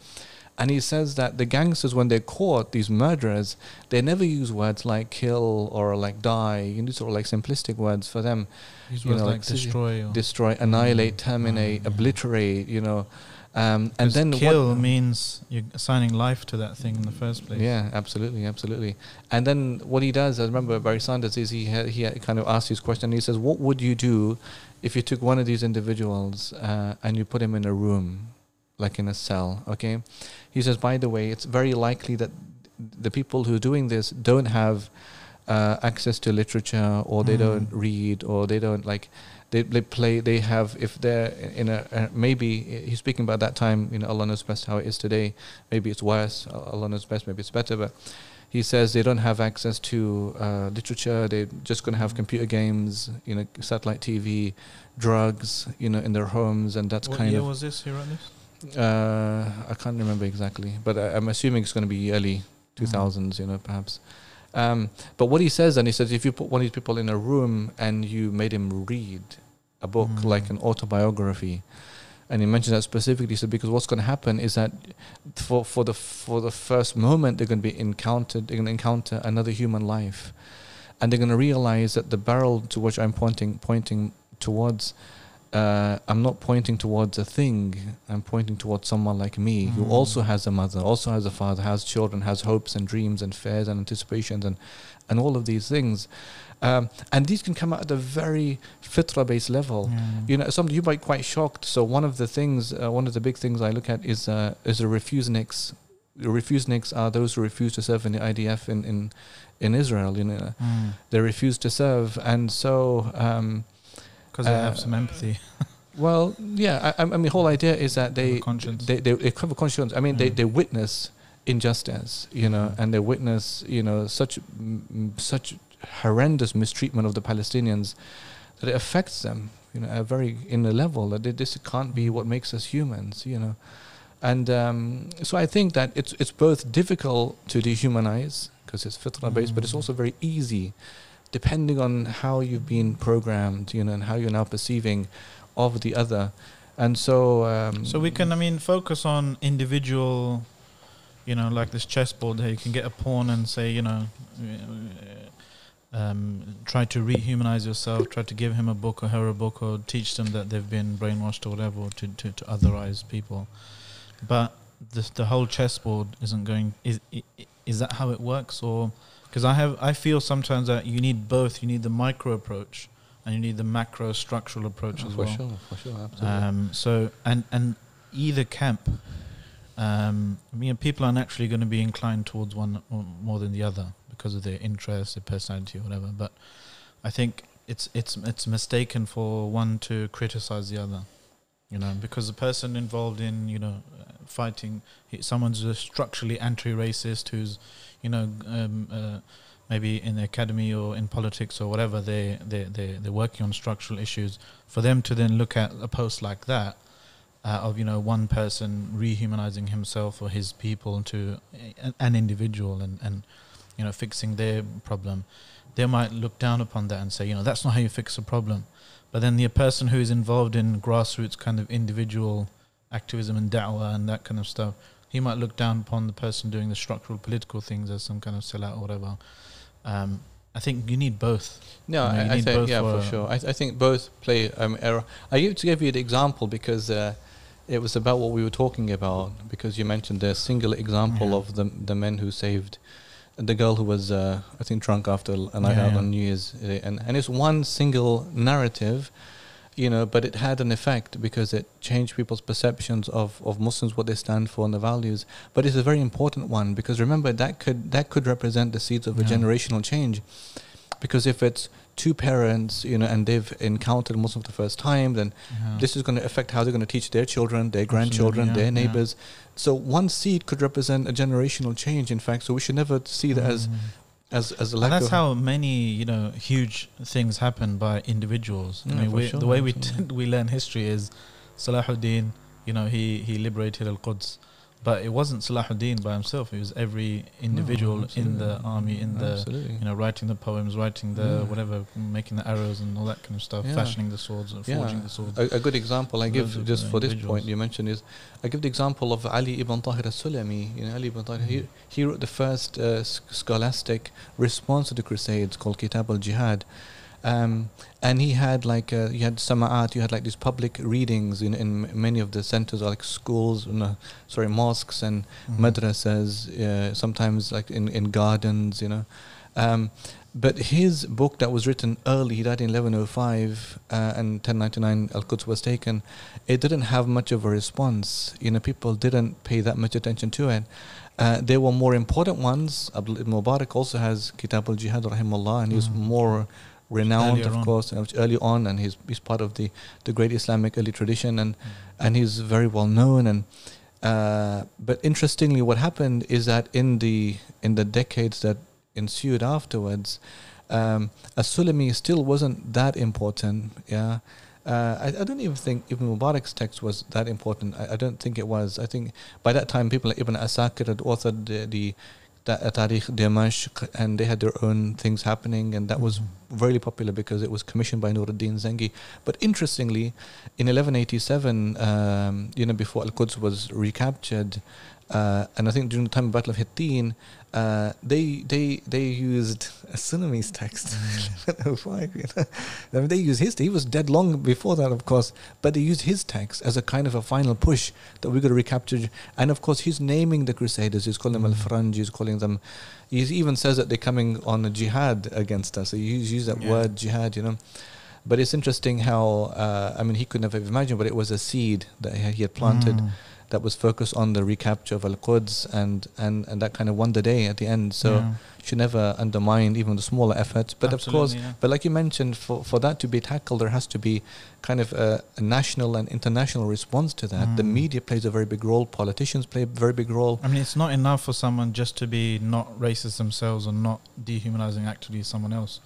Speaker 2: And he says that the gangsters, when they're caught, these murderers, they never use words like kill or like die. You know, sort of like simplistic words for them.
Speaker 1: these
Speaker 2: You
Speaker 1: words
Speaker 2: know,
Speaker 1: like
Speaker 2: like
Speaker 1: destroy. Or
Speaker 2: Destroy, annihilate, terminate,
Speaker 1: Mm.
Speaker 2: obliterate. You know, um, and then
Speaker 1: kill means you're assigning life to that thing in the first place.
Speaker 2: Yeah, absolutely, absolutely. And then what he does, I remember Barry Sanders is he ha- he kind of asked his question. He says, "What would you do if you took one of these individuals uh, and you put him in a room, like in a cell?" Okay, he says. By the way, it's very likely that the people who are doing this don't have uh, access to literature, or they
Speaker 1: Mm.
Speaker 2: don't read, or they don't like. They, they play. They have if they're in a uh, maybe he's speaking about that time. You know, Allah knows best how it is today. Maybe it's worse. Allah knows best. Maybe it's better. But he says they don't have access to uh, literature. They're just going to have computer games. You know, satellite TV, drugs. You know, in their homes, and that's
Speaker 1: what
Speaker 2: kind
Speaker 1: year
Speaker 2: of.
Speaker 1: was this? He wrote this.
Speaker 2: Uh, I can't remember exactly, but I, I'm assuming it's going to be early 2000s. You know, perhaps. Um, but what he says, and he says, if you put one of these people in a room and you made him read a book
Speaker 1: Mm.
Speaker 2: like an autobiography, and he mentions that specifically. he said because what's going to happen is that for for the for the first moment they're going to be encountered, they're going to encounter another human life, and they're going to realize that the barrel to which I'm pointing pointing towards. Uh, I'm not pointing towards a thing. I'm pointing towards someone like me who
Speaker 1: Mm.
Speaker 2: also has a mother, also has a father, has children, has hopes and dreams and fears and anticipations and, and all of these things. Um, and these can come out at a very fitra based level.
Speaker 1: Yeah.
Speaker 2: You know, some you might be quite shocked. So one of the things, uh, one of the big things I look at is uh, is the refuseniks. The refuseniks are those who refuse to serve in the IDF in in, in Israel. You know,
Speaker 1: Mm.
Speaker 2: they refuse to serve, and so. Um,
Speaker 1: Because they
Speaker 2: Uh,
Speaker 1: have some empathy.
Speaker 2: well, yeah. I, I mean, the whole idea is that they
Speaker 1: conscience.
Speaker 2: they they, they have a conscience. I mean, they,
Speaker 1: Mm.
Speaker 2: they witness injustice, you know,
Speaker 1: Mm.
Speaker 2: and they witness, you know, such mm, such horrendous mistreatment of the Palestinians that it affects them, you know, at a very in a level that they, this can't be what makes us humans, you know, and um, so I think that it's it's both difficult to dehumanize because it's fitra based, but it's
Speaker 1: Mm.
Speaker 2: also very easy, depending on how you've been programmed, you know, and how you're now perceiving of the other. And so, um,
Speaker 1: So we can, I mean, focus on individual, you know, like this chessboard here. You can get a pawn and say, you know, uh, um, try to rehumanize yourself, try to give him a book or her a book or teach them that they've been brainwashed or whatever, to, to, to otherize people. But this, the whole chessboard isn't going, is, is that how it works? Or, because I have, I feel sometimes that you need both. You need the micro approach and you need the macro structural approach
Speaker 2: Oh,
Speaker 1: as
Speaker 2: for
Speaker 1: well.
Speaker 2: For sure, for sure, absolutely.
Speaker 1: Um, so and and either camp, um, I mean, people are naturally going to be inclined towards one more than the other because of their interests, their personality, or whatever. But I think it's it's it's mistaken for one to criticize the other, you know, because the person involved in you know uh, fighting, someone's a structurally anti-racist who's, you know. Um, uh, Maybe in the academy or in politics or whatever, they they they they're working on structural issues. For them to then look at a post like that, uh, of you know one person rehumanizing himself or his people to an individual and and you know fixing their problem they might look down upon that and say you know that's not how you fix a problem but then the person who is involved in grassroots kind of individual activism and da'wah and that kind of stuff he might look down upon the person doing the structural political things as some kind of sellout or whatever um, I think you need both
Speaker 2: No,
Speaker 1: You know,
Speaker 2: I, I think
Speaker 1: both
Speaker 2: yeah, for
Speaker 1: for-
Speaker 2: sure. I, I think both play um, error. I give to give you the example because uh, it was about what we were talking about. Because you mentioned the single example
Speaker 1: Yeah.
Speaker 2: of the the men who saved the girl who was uh, I think drunk after a night
Speaker 1: Yeah,
Speaker 2: out
Speaker 1: yeah.
Speaker 2: on New Year's, Day. and and it's one single narrative. You know, but it had an effect because it changed people's perceptions of, of Muslims, what they stand for, and the values. But it's a very important one because remember that could that could represent the seeds of a generational change because if it's two parents, you know, and they've encountered Muslim for the first time, then
Speaker 1: Yeah.
Speaker 2: this is going to affect how they're going to teach their children, their grandchildren,
Speaker 1: yeah,
Speaker 2: their
Speaker 1: yeah.
Speaker 2: neighbors. So one seed could represent a generational change. In fact, so we should never see that
Speaker 1: Mm.
Speaker 2: as as a
Speaker 1: And that's how many you know huge things happen by individuals. I mean, we,
Speaker 2: sure,
Speaker 1: the way we t- we learn history is Salahuddin. You know, he he liberated Al Quds, but it wasn't Salahuddin by himself. It was every individual in the army, in the
Speaker 2: absolutely.
Speaker 1: you know, writing the poems, writing the
Speaker 2: Yeah.
Speaker 1: whatever, making the arrows and all that kind of stuff,
Speaker 2: Yeah.
Speaker 1: fashioning the swords, and forging the swords.
Speaker 2: A, a good example I give just
Speaker 1: uh,
Speaker 2: for this point you mentioned is I give the example of Ali ibn Tahir al-Sulami. You know, Ali ibn Tahir, he, he wrote the first uh, scholastic response to the Crusades called Kitab al-Jihad. Um, and he had like uh, you had sama'at, you had like these public readings in, in many of the centers, or like schools, no, sorry, mosques and
Speaker 1: Mhm.
Speaker 2: madrasas, uh, sometimes like in, in gardens, you know. Um, but his book that was written early, he died in 1105 uh, and 1099 Al Quds was taken, it didn't have much of a response. You know, people didn't pay that much attention to it. Uh, there were more important ones. Abdul ibn Mubarak also has Kitab al Jihad, rahimahullah, and he's
Speaker 1: Mhm.
Speaker 2: more renowned,
Speaker 1: Earlier
Speaker 2: of
Speaker 1: on.
Speaker 2: course, early on, and he's, he's part of the, the great Islamic early tradition, and, and he's very well known. And uh, but interestingly, what happened is that in the in the decades that ensued afterwards, um, as-Sulami still wasn't that important. Yeah, uh, I, I don't even think Ibn Mubarak's text was that important. I, I don't think it was. I think by that time, people like Ibn Asakir had authored the, the Ta- Tarikh Dimashq, and they had their own things happening, and that was
Speaker 1: Mhm.
Speaker 2: very popular because it was commissioned by Nuruddin Zengi. But interestingly, in 1187, um, you know, before Al Quds was recaptured, uh, and I think during the time of Battle of Hittin, uh, they they they used a Sulami's text. Why. I mean, they used his. He was dead long before that, of course, but they used his text as a kind of a final push that we're going to recapture. And of course, he's naming the Crusaders. He's calling them
Speaker 1: Mm.
Speaker 2: Al-Faranj. He's calling them. He even says that they're coming on a jihad against us. So he used, that
Speaker 1: Yeah.
Speaker 2: word jihad, you know. But it's interesting how uh, I mean he could never have imagined, but it was a seed that he he had planted
Speaker 1: Mm.
Speaker 2: That was focused on the recapture of Al Quds and, and, and that kind of won the day at the end. So
Speaker 1: Yeah.
Speaker 2: should never undermine even the smaller efforts. But of course,
Speaker 1: yeah.
Speaker 2: but like you mentioned, for, for that to be tackled, there has to be kind of a, a national and international response to that. The
Speaker 1: Mm.
Speaker 2: media plays a very big role. Politicians play a very big role.
Speaker 1: I mean, it's not enough for someone just to be not racist themselves or not dehumanizing actually someone else.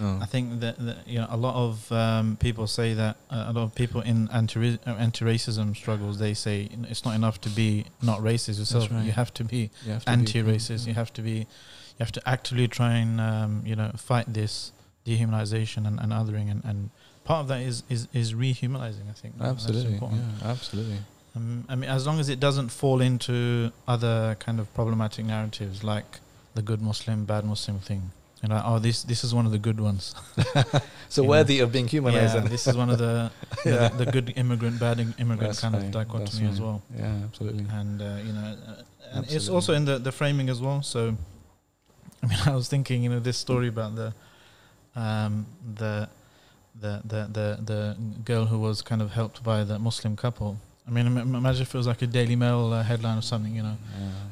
Speaker 2: Oh.
Speaker 1: I think that, that you know a lot of um, people say that uh, a lot of people in anti uh, anti-racism struggles they say it's not enough to be not racist yourself.
Speaker 2: right.
Speaker 1: You have to be
Speaker 2: You have to be-
Speaker 1: anti-racist. You have to be you have to actively try and um, you know fight this dehumanization and, and othering and, and part of that is is, is rehumanizing. I think
Speaker 2: Absolutely. Yeah, absolutely.
Speaker 1: Um, I mean, as long as it doesn't fall into other kind of problematic narratives like the good Muslim, bad Muslim thing. You know, oh, this this is one of the good ones.
Speaker 2: So
Speaker 1: You know.
Speaker 2: worthy of being humanized.
Speaker 1: Yeah, this is one of the the,
Speaker 2: Yeah.
Speaker 1: the good immigrant, bad immigrant
Speaker 2: That's
Speaker 1: kind of dichotomy as well.
Speaker 2: Yeah, absolutely.
Speaker 1: And uh, you know, uh, and it's also in the the framing as well. So, I mean, I was thinking, you know, this story about the um, the the the the the girl who was kind of helped by the Muslim couple. I mean, imagine if it was like a Daily Mail uh, headline or something, you know,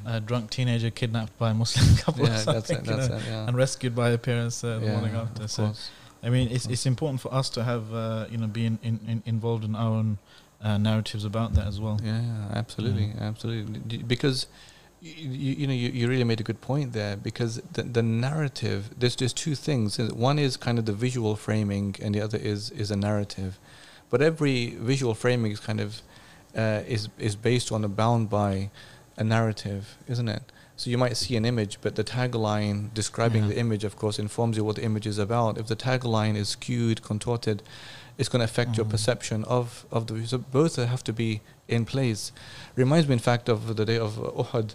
Speaker 2: Yeah,
Speaker 1: a drunk teenager kidnapped by a Muslim couple or
Speaker 2: yeah that's it. That's
Speaker 1: know,
Speaker 2: it. Yeah.
Speaker 1: and rescued by her parents uh, the
Speaker 2: yeah,
Speaker 1: morning after.
Speaker 2: of
Speaker 1: So,
Speaker 2: course.
Speaker 1: I mean, it's it's important for us to have uh, you know being in, in, involved in our own uh, narratives about that as well.
Speaker 2: Yeah, yeah, absolutely, absolutely. Because you, you know you, you really made a good point there because the, the narrative there's there's two things. One is kind of the visual framing, and the other is is a narrative. But every visual framing is kind of uh, is is based on a bound by a narrative, isn't it? So you might see an image, but the tagline describing
Speaker 1: Yeah.
Speaker 2: the image, of course, informs you what the image is about. If the tagline is skewed, contorted, it's going to affect your
Speaker 1: Mhm.
Speaker 2: perception of of the. So both have to be in place. Reminds me, in fact, of the day of uh, Uhud.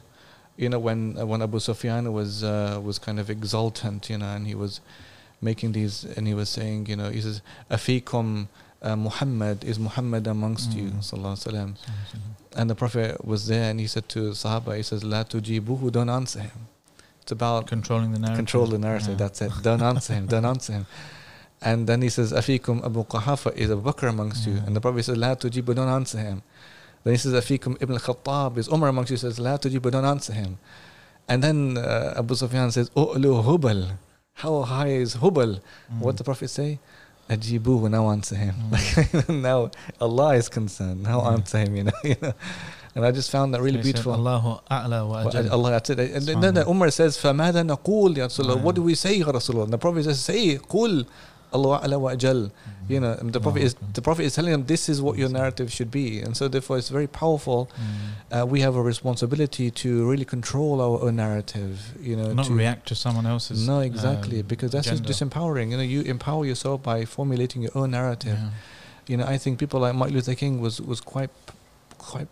Speaker 2: You know, when uh, when Abu Sufyan was uh, was kind of exultant, you know, and he was making these, and he was saying, you know, he says, "Afikum uh, Muhammad is Muhammad amongst you."
Speaker 1: Mm.
Speaker 2: Sallallahu alaihi wasallam. And the Prophet was there, and he said to Sahaba, he says, "La tujibuhu, don't answer him." It's about
Speaker 1: Controlling the narrative.
Speaker 2: control the narrative.
Speaker 1: Yeah.
Speaker 2: That's it. Don't answer him. Don't answer him. And then he says, Afikum Abu Qahafa is Abu Bakr amongst you. And the Prophet says, La tujibu, don't answer him. Then he says, Afikum Ibn Khattab is Umar amongst you. He says, La tujibu, don't answer him. And then uh, Abu Sufyan says, U'lu Hubal. How high is Hubal?
Speaker 1: Mm.
Speaker 2: What the Prophet say? Ajibu, now answer him.
Speaker 1: Mm.
Speaker 2: now Allah is concerned. Now
Speaker 1: Yeah.
Speaker 2: answer him, you know. you know. And I just found that really
Speaker 1: He said,
Speaker 2: beautiful.
Speaker 1: Allahu a'la wa
Speaker 2: Well,
Speaker 1: ajal.
Speaker 2: Allah, that's it. And then, then
Speaker 1: Subhanallah.
Speaker 2: Umar says, فَمَاذا نَقُولُ يَا رسول الله? What
Speaker 1: Yeah.
Speaker 2: do we say, Ya Rasulullah? And the Prophet says, say, قُل Allah Ala wa Ajal. You know, the Prophet is the Prophet is telling them this is what your narrative should be, and so therefore it's very powerful.
Speaker 1: Mm.
Speaker 2: Uh, we have a responsibility to really control our own narrative. You know,
Speaker 1: not
Speaker 2: to
Speaker 1: react to someone else's.
Speaker 2: No, exactly,
Speaker 1: um,
Speaker 2: because that's just disempowering. You know, you empower yourself by formulating your own narrative.
Speaker 1: Yeah.
Speaker 2: You know, I think people like Martin Luther King was was quite quite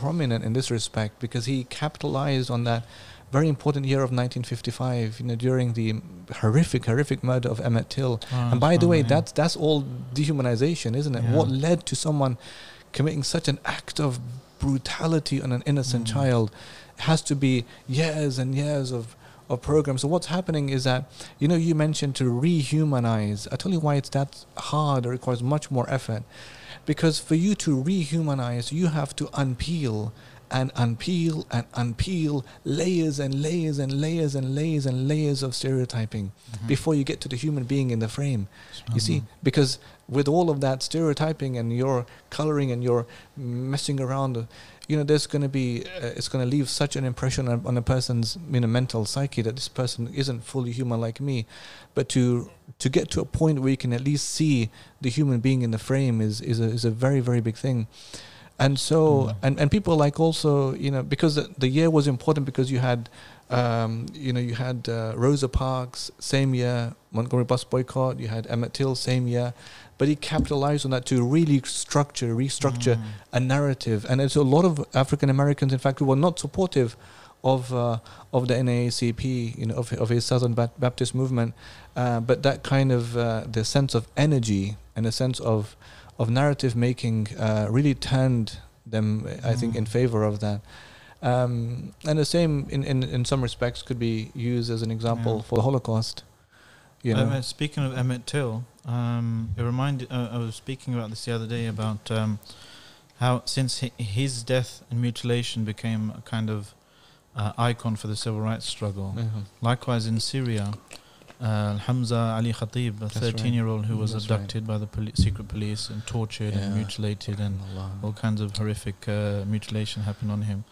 Speaker 2: prominent in this respect because he capitalized on that very important year of 1955. You know, during the horrific horrific murder of Emmett Till.
Speaker 1: Oh,
Speaker 2: and by the way, that's that's all dehumanization, isn't it?
Speaker 1: Yeah.
Speaker 2: What led to someone committing such an act of brutality on an innocent
Speaker 1: Mm.
Speaker 2: child has to be years and years of of programs. So what's happening is that you know you mentioned to rehumanize. I tell you why it's that hard. It requires much more effort, because for you to rehumanize, you have to unpeel and unpeel and unpeel layers and layers and layers and layers and layers of stereotyping
Speaker 1: Mhm.
Speaker 2: before you get to the human being in the frame. You see,
Speaker 1: Subhanallah.
Speaker 2: because with all of that stereotyping and your coloring and your messing around, you know, there's going to be, uh, it's going to leave such an impression on, on a person's you know, mental psyche that this person isn't fully human like me. But to to get to a point where you can at least see the human being in the frame is is a, is a very very big thing. and so
Speaker 1: Mm.
Speaker 2: and and people like also you know because the, the year was important because you had um, you know you had uh, Rosa Parks same year Montgomery bus boycott you had Emmett Till same year but he capitalized on that to really structure restructure
Speaker 1: Mm.
Speaker 2: a narrative and it's a lot of African Americans in fact who were not supportive of uh, of the NAACP you know of, of his Southern Baptist movement uh, but that kind of uh, the sense of energy and a sense of of narrative making uh, really turned them, I think, in
Speaker 1: Mm.
Speaker 2: favor of that. Um, and the same, in, in, in some respects, could be used as an example
Speaker 1: Yeah.
Speaker 2: for the Holocaust. You know,
Speaker 1: speaking of Emmett Till, um, it reminded. Uh, I was speaking about this the other day about um, how since hi- his death and mutilation became a kind of uh, icon for the civil rights struggle.
Speaker 2: Yeah.
Speaker 1: Likewise in Syria, uh, Hamza Ali Khatib, a 13-year-old who was
Speaker 2: That's right.
Speaker 1: abducted by the poli- secret police and tortured and mutilated and
Speaker 2: Allah.
Speaker 1: all kinds of horrific uh, mutilation happened on him.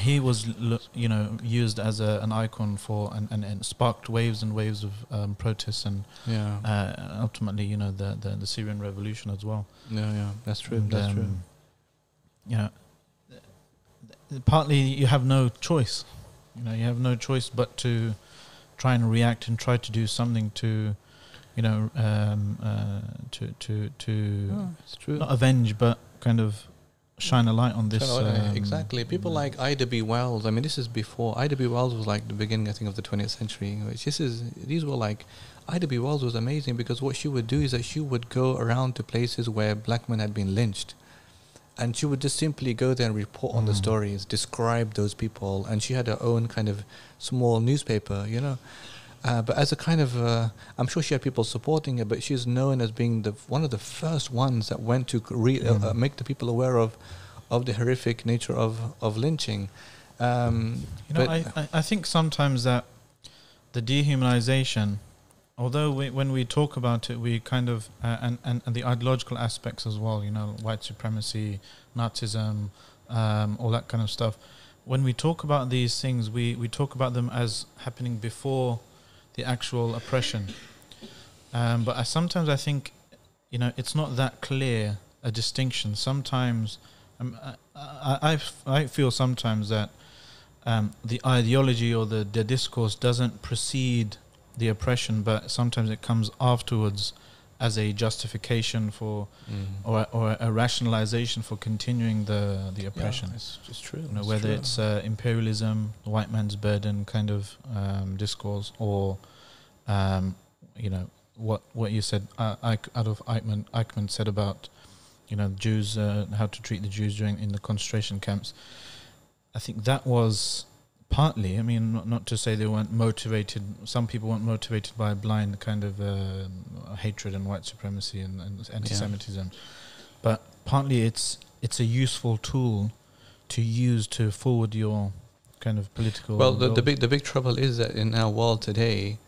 Speaker 1: He was, you know, used as a, an icon for and, and, and sparked waves and waves of um, protests and
Speaker 2: yeah,
Speaker 1: uh, ultimately, you know, the, the the Syrian revolution as well.
Speaker 2: yeah, yeah. That's true.
Speaker 1: And,
Speaker 2: that's true.
Speaker 1: um, You know, partly you have no choice. You know, you have no choice but to try and react and try to do something to, you know, um, uh, to to to
Speaker 2: Oh, it's true.
Speaker 1: not avenge, but kind of shine a light on this.
Speaker 2: Uh,
Speaker 1: um,
Speaker 2: exactly. People like Ida B. Wells. I mean, this is before Ida B. Wells was like the beginning, I think, of the 20th century. Which this is these were like Ida B. Wells was amazing because what she would do is that she would go around to places where black men had been lynched, and she would just simply go there and report on the
Speaker 1: Mm.
Speaker 2: stories, describe those people, and she had her own kind of small newspaper, you know. Uh, but as a kind of, uh, I'm sure she had people supporting her, but she's known as being the one of the first ones that went to re- uh,
Speaker 1: Mm.
Speaker 2: uh, make the people aware of, of the horrific nature of of lynching. Um,
Speaker 1: You know, I, I, I think sometimes that the dehumanization, although we, when we talk about it, we kind of, uh, and, and, and the ideological aspects as well, you know, white supremacy, Nazism, um, all that kind of stuff. When we talk about these things, we, we talk about them as happening before the actual oppression. Um, but I, sometimes I think, you know, it's not that clear a distinction. Sometimes, um, I, I, I feel sometimes that um, the ideology or the, the discourse doesn't precede the oppression, but sometimes it comes afterwards as a justification for
Speaker 2: Mm.
Speaker 1: or, or a rationalization for continuing the, the
Speaker 2: Yeah,
Speaker 1: oppression.
Speaker 2: it's just true.
Speaker 1: you know,
Speaker 2: it's
Speaker 1: whether
Speaker 2: true.
Speaker 1: it's uh, imperialism, white man's burden kind of um, discourse, or um, you know what what you said uh, Adolf Eichmann Eichmann said about you know Jews uh, how to treat the Jews during in the concentration camps. I think that was partly. I mean, not, not to say they weren't motivated. Some people weren't motivated by blind kind of uh, hatred and white supremacy and, and anti-Semitism, but partly it's it's a useful tool to use to forward your kind of political.
Speaker 2: Well, the, the big the big trouble is that in our world today,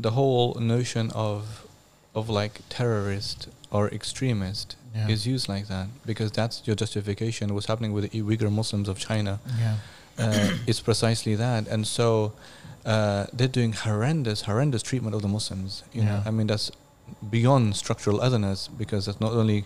Speaker 2: the whole notion of of like terrorist or extremist
Speaker 1: Yeah.
Speaker 2: is used like that because that's your justification. What's happening with the Uyghur Muslims of China
Speaker 1: yeah.
Speaker 2: Uh, is precisely that, and so uh, they're doing horrendous, horrendous treatment of the Muslims. You know, I mean that's beyond structural otherness because that's not only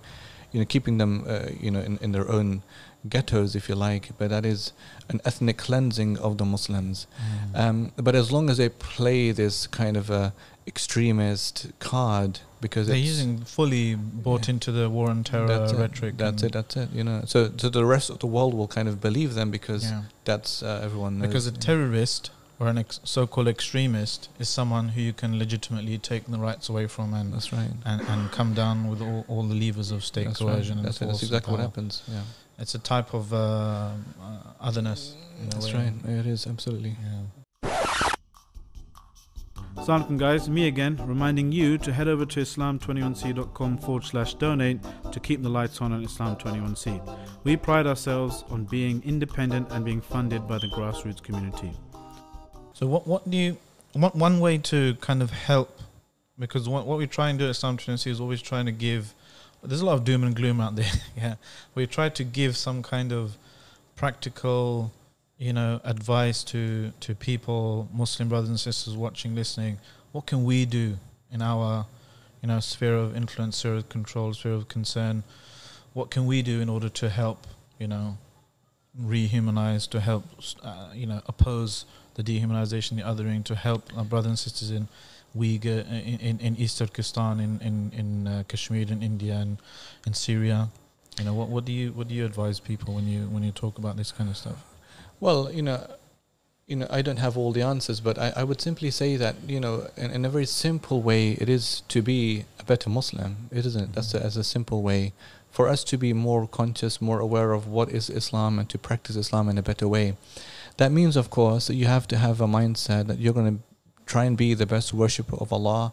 Speaker 2: you know keeping them uh, you know in, in their own ghettos if you like, but that is an ethnic cleansing of the Muslims.
Speaker 1: Mm.
Speaker 2: Um, but as long as they play this kind of a extremist card, because
Speaker 1: They're using fully bought
Speaker 2: Yeah.
Speaker 1: into the war on terror
Speaker 2: that's
Speaker 1: rhetoric.
Speaker 2: It, that's it. That's it. You know, so so the rest of the world will kind of believe them because
Speaker 1: Yeah.
Speaker 2: that's uh, everyone knows.
Speaker 1: Because a terrorist or an ex- so-called extremist is someone who you can legitimately take the rights away from and
Speaker 2: that's right.
Speaker 1: and, and come down with all, all the levers of state
Speaker 2: That's
Speaker 1: coercion
Speaker 2: right.
Speaker 1: and
Speaker 2: That's, it. that's exactly what happens. Yeah,
Speaker 1: It's a type of uh, uh, otherness.
Speaker 2: that's
Speaker 1: way.
Speaker 2: right. It is absolutely.
Speaker 1: Yeah.
Speaker 3: Assalamu alaikum guys, me again, reminding you to head over to islam21c.com forward slash donate to keep the lights on on Islam21C. We pride ourselves on being independent and being funded by the grassroots community.
Speaker 1: So what what do you one one way to kind of help because what what we try and do at Islam21C is always trying to give there's a lot of doom and gloom out there. yeah. We try to give some kind of practical, you know, advice to to people, Muslim brothers and sisters watching, listening. What can we do in our, you know, sphere of influence, sphere of control, sphere of concern? What can we do in order to help you know, rehumanize, to help, uh, you know, oppose the dehumanization, the othering, to help our brothers and sisters in Uyghur, in, in, in East Turkestan, in in in uh, Kashmir, in India, and in Syria. You know, what what do you what do you advise people when you when you talk about this kind of stuff?
Speaker 2: Well, you know, you know, I don't have all the answers, but I, I would simply say that you know, in, in a very simple way, it is to be a better Muslim. It isn't. That's a, as a simple way for us to be more conscious, more aware of what is Islam, and to practice Islam in a better way. That means, of course, that you have to have a mindset that you're going to try and be the best worshipper of Allah,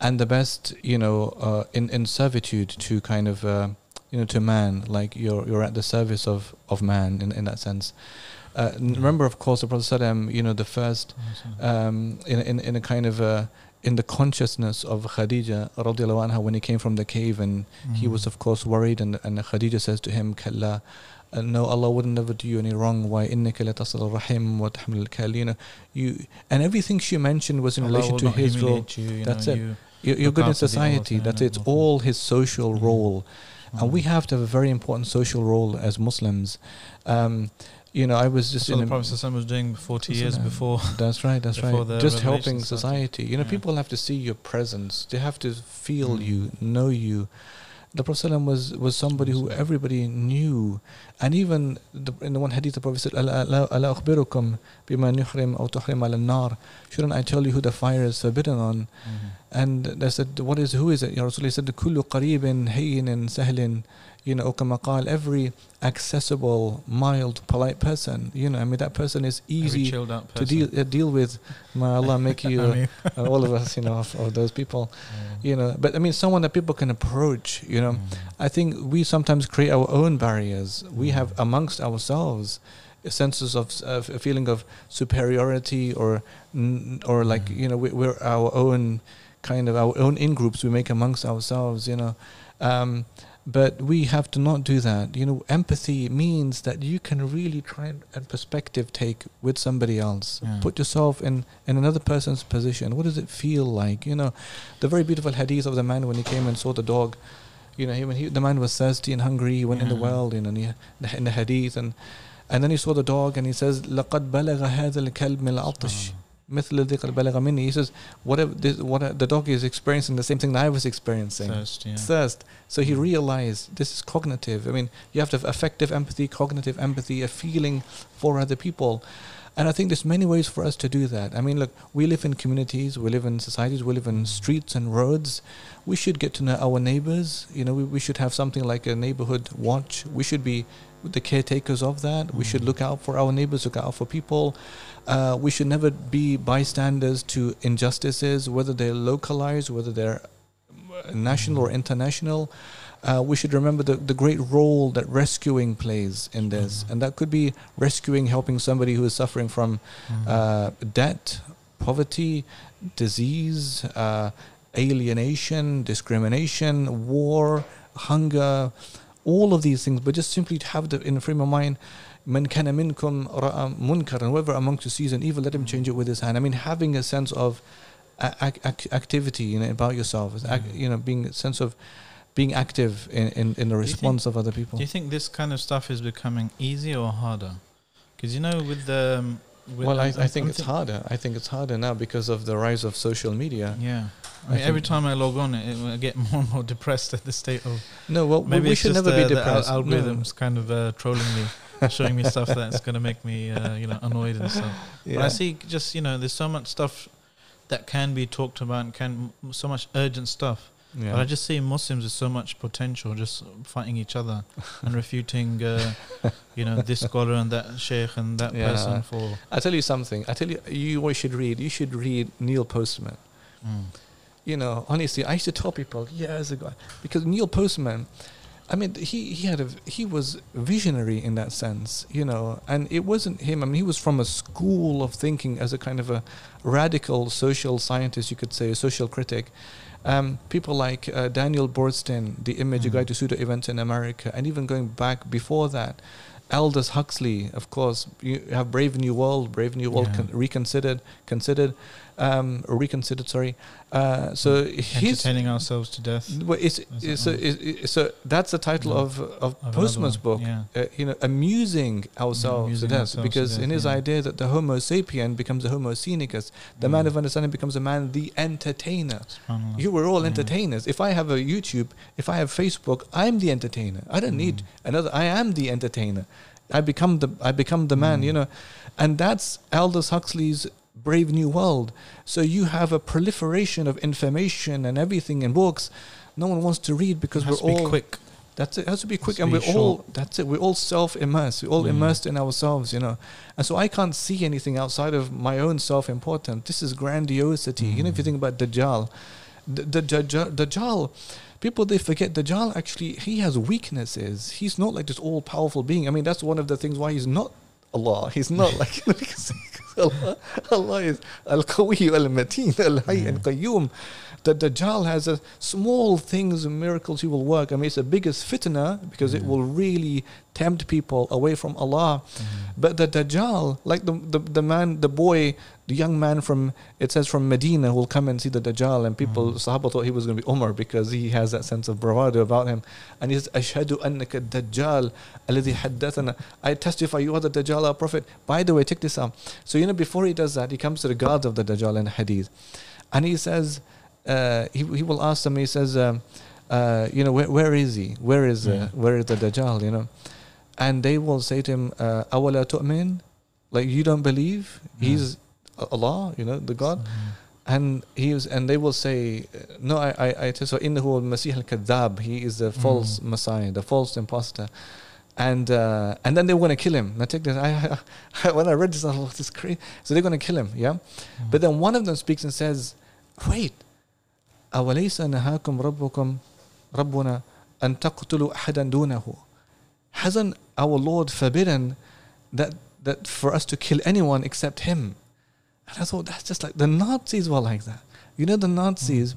Speaker 2: and the best, you know, uh, in in servitude to kind of. Uh, you know, to man, like you're you're at the service of, of man in, in that sense. Uh, remember, of course, the Prophet Sallam, you know, the first um, in, in in a kind of a, in the consciousness of Khadija anha when he came from the cave and
Speaker 1: Mm-hmm.
Speaker 2: he was of course worried and, and Khadija says to him Kalla uh, no Allah would never do you any wrong. Why? Innaka la tasil rahim wa tahmil al you know you and everything she mentioned was in
Speaker 1: Allah
Speaker 2: relation to his role.
Speaker 1: you, you
Speaker 2: That's
Speaker 1: know,
Speaker 2: it.
Speaker 1: you-
Speaker 2: you're, you're good in society that's
Speaker 1: and
Speaker 2: it's all his social
Speaker 1: Mhm.
Speaker 2: role. And we
Speaker 1: Mhm.
Speaker 2: have to have a very important social role as Muslims. Um, you know, I was just
Speaker 1: so
Speaker 2: in
Speaker 1: the Prophet was doing 40 years before.
Speaker 2: That's right, that's right. Just helping society. You know,
Speaker 1: yeah.
Speaker 2: people have to see your presence. They have to feel
Speaker 1: mm.
Speaker 2: you, know you. The Prophet was was somebody who everybody knew, and even the, in the one hadith, the Prophet said, "Ala akhbirukum bima nuhrim aw tuhrim ala nar." Shouldn't I tell you who the fire is forbidden on?
Speaker 1: Mm.
Speaker 2: And they said, "What is? Who is it?" Ya Rasulullah said, "The "Kullu qaribin hayyin sahlin." you know, every accessible, mild, polite person, you know, I mean, that person is easy
Speaker 1: person.
Speaker 2: to deal, uh, deal with. May Allah make you,
Speaker 1: mean.
Speaker 2: uh, all of us, you know, of, of those people, you know. But I mean, someone that people can approach, you know.
Speaker 1: Mm.
Speaker 2: I think we sometimes create our own barriers.
Speaker 1: Mm.
Speaker 2: We have amongst ourselves senses of, of, a feeling of superiority or or like
Speaker 1: mm.
Speaker 2: you know we, are our own kind of our own in groups we make amongst ourselves you know um, but we have to not do that. You know empathy means that you can really try and perspective take with somebody else.
Speaker 1: Yeah.
Speaker 2: put yourself in in another person's position. What does it feel like? You know the very beautiful hadith of the man when he came and saw the dog you know he, when he, the man was thirsty and hungry he went yeah. in the world you know and he, in the hadith. And and then he saw the dog and he says لقد بلغ هذا الكلب العطش مثل الذي قد بلغ مني. He says, whatever this, what the dog is experiencing, the same thing that I was experiencing
Speaker 1: Thirst, yeah.
Speaker 2: thirst. So he
Speaker 1: Mm.
Speaker 2: realized this is cognitive. I mean, you have to have affective empathy, cognitive empathy, a feeling for other people. And I think there's many ways for us to do that. I mean, look, we live in communities, we live in societies, we live in streets and roads. We should get to know our neighbors. You know, we, we should have something like a neighborhood watch. We should be the caretakers of that. We should
Speaker 1: Mm.
Speaker 2: look out for our neighbors, look out for people. Uh, we should never be bystanders to injustices, whether they're localized, whether they're uh, national or international. Uh, we should remember the, the great role that rescuing plays in this.
Speaker 1: Mhm.
Speaker 2: And that could be rescuing, helping somebody who is suffering from
Speaker 1: Mm.
Speaker 2: uh, debt, poverty, disease, uh, alienation, discrimination, war, hunger, all of these things. But just simply to have the in the frame of mind, man kana minkum munkar, and whoever amongst you sees an evil, let him change it with his hand. I mean, having a sense of ac- ac- activity, you know, about yourself,
Speaker 1: Mhm.
Speaker 2: you know, being a sense of being active in, in, in the response of other people.
Speaker 1: Do you think this kind of stuff is becoming easier or harder? Because you know, with the um, with
Speaker 2: well, I,
Speaker 1: I'm-
Speaker 2: think
Speaker 1: I'm
Speaker 2: it's
Speaker 1: think-
Speaker 2: harder. I think it's harder now because of the rise of social media.
Speaker 1: Yeah,
Speaker 2: I
Speaker 1: I every time I log on, it, I get more and more depressed at the state of.
Speaker 2: No, well,
Speaker 1: Maybe
Speaker 2: we should never
Speaker 1: the,
Speaker 2: be
Speaker 1: the
Speaker 2: depressed. No.
Speaker 1: algorithms kind of uh, trolling me, showing me stuff that's going to make me, uh, you know, annoyed and stuff. But I see just you know, there's so much stuff that can be talked about, and can so much urgent stuff.
Speaker 2: Yeah.
Speaker 1: But I just see Muslims with so much potential, just fighting each other and refuting, uh, you know, this scholar and that sheikh and that
Speaker 2: Yeah.
Speaker 1: person for.
Speaker 2: I tell you something. I tell you, you should read. You should read Neil Postman.
Speaker 1: Mm.
Speaker 2: You know, honestly, I used to tell people years ago because Neil Postman, I mean, he he had a he was visionary in that sense, you know, and it wasn't him. I mean, he was from a school of thinking as a kind of a radical social scientist, you could say, a social critic. Um, people like uh, Daniel Boorstin, the Image, a
Speaker 1: Mhm.
Speaker 2: guide to pseudo events in America, and even going back before that, Aldous Huxley, of course. You have Brave New World, Brave New World
Speaker 1: Yeah.
Speaker 2: con- reconsidered, considered. Um, reconsidered. Sorry. Uh, so he's
Speaker 1: entertaining ourselves to death.
Speaker 2: well, it's, it's, so, it's, so that's the title
Speaker 1: No.
Speaker 2: of of
Speaker 1: Of
Speaker 2: Postman's book.
Speaker 1: Yeah.
Speaker 2: Uh, you know, amusing ourselves
Speaker 1: amusing
Speaker 2: to death,
Speaker 1: ourselves to
Speaker 2: because
Speaker 1: death,
Speaker 2: in his
Speaker 1: yeah.
Speaker 2: idea that the Homo sapien becomes a Homo scenicus, the man
Speaker 1: Mm.
Speaker 2: of understanding becomes a man, the entertainer. You were all
Speaker 1: Yeah.
Speaker 2: entertainers. If I have a YouTube, if I have Facebook, I'm the entertainer. I don't need
Speaker 1: Mm.
Speaker 2: another. I am the entertainer. I become the I become the man.
Speaker 1: Mm.
Speaker 2: You know, and that's Aldous Huxley's Brave New World. So you have a proliferation of information and everything in books. No one wants to read because we're
Speaker 1: to be
Speaker 2: all
Speaker 1: quick.
Speaker 2: that's it. It has to be quick, and we're all. That's it. We're all self-immersed. We're all
Speaker 1: Mm.
Speaker 2: immersed in ourselves, you know. And so I can't see anything outside of my own self-importance. This is grandiosity. You know, if you
Speaker 1: Mm.
Speaker 2: think about Dajjal, the, the Dajjal, Dajjal, people they forget Dajjal actually he has weaknesses. He's not like this all-powerful being. I mean, that's one of the things why he's not Allah. He's not like because Allah, Allah is Al-Qawi Al-Mateen Al-Hayy The Dajjal has a small things and miracles he will work. I mean, it's the biggest fitna because it
Speaker 1: Mm.
Speaker 2: will really tempt people away from Allah.
Speaker 1: Mm.
Speaker 2: But the Dajjal, like the, the, the man, the boy, the young man from, it says from Medina, will come and see the Dajjal. And people,
Speaker 1: Mhm.
Speaker 2: Sahaba thought he was going to be Umar because he has that sense of bravado about him. And he says, Ashhadu annaka Dajjal, alladhi haddathana. I testify you are the Dajjal, our Prophet. By the way, check this out. So, you know, before he does that, he comes to the guards of the Dajjal in Hadith. And he says, uh, he, he will ask them, he says, um, uh, you know, where, where is he? Where is, uh,
Speaker 1: Yeah.
Speaker 2: where is the Dajjal, you know? And they will say to him, uh, awala tu'min? Like, you don't believe?
Speaker 1: Yeah.
Speaker 2: He's Allah, you know, the God?
Speaker 1: So,
Speaker 2: And he was, and they will say, no, I, I, I so innahu al-masih al-kadhab. He is the false
Speaker 1: Mm.
Speaker 2: messiah, the false impostor. And uh, and then they want to kill him. Now take this. I, I, when I read this, I thought, this is crazy. So they're going to kill him, yeah.
Speaker 1: mm.
Speaker 2: But then one of them speaks and says, wait, أوليس نهاكم ربكم ربنا أن تقتلوا أحدا دونه Hasn't our Lord forbidden that, that for us to kill anyone except him? And I thought, that's just like, the Nazis were like that. You know, the Nazis,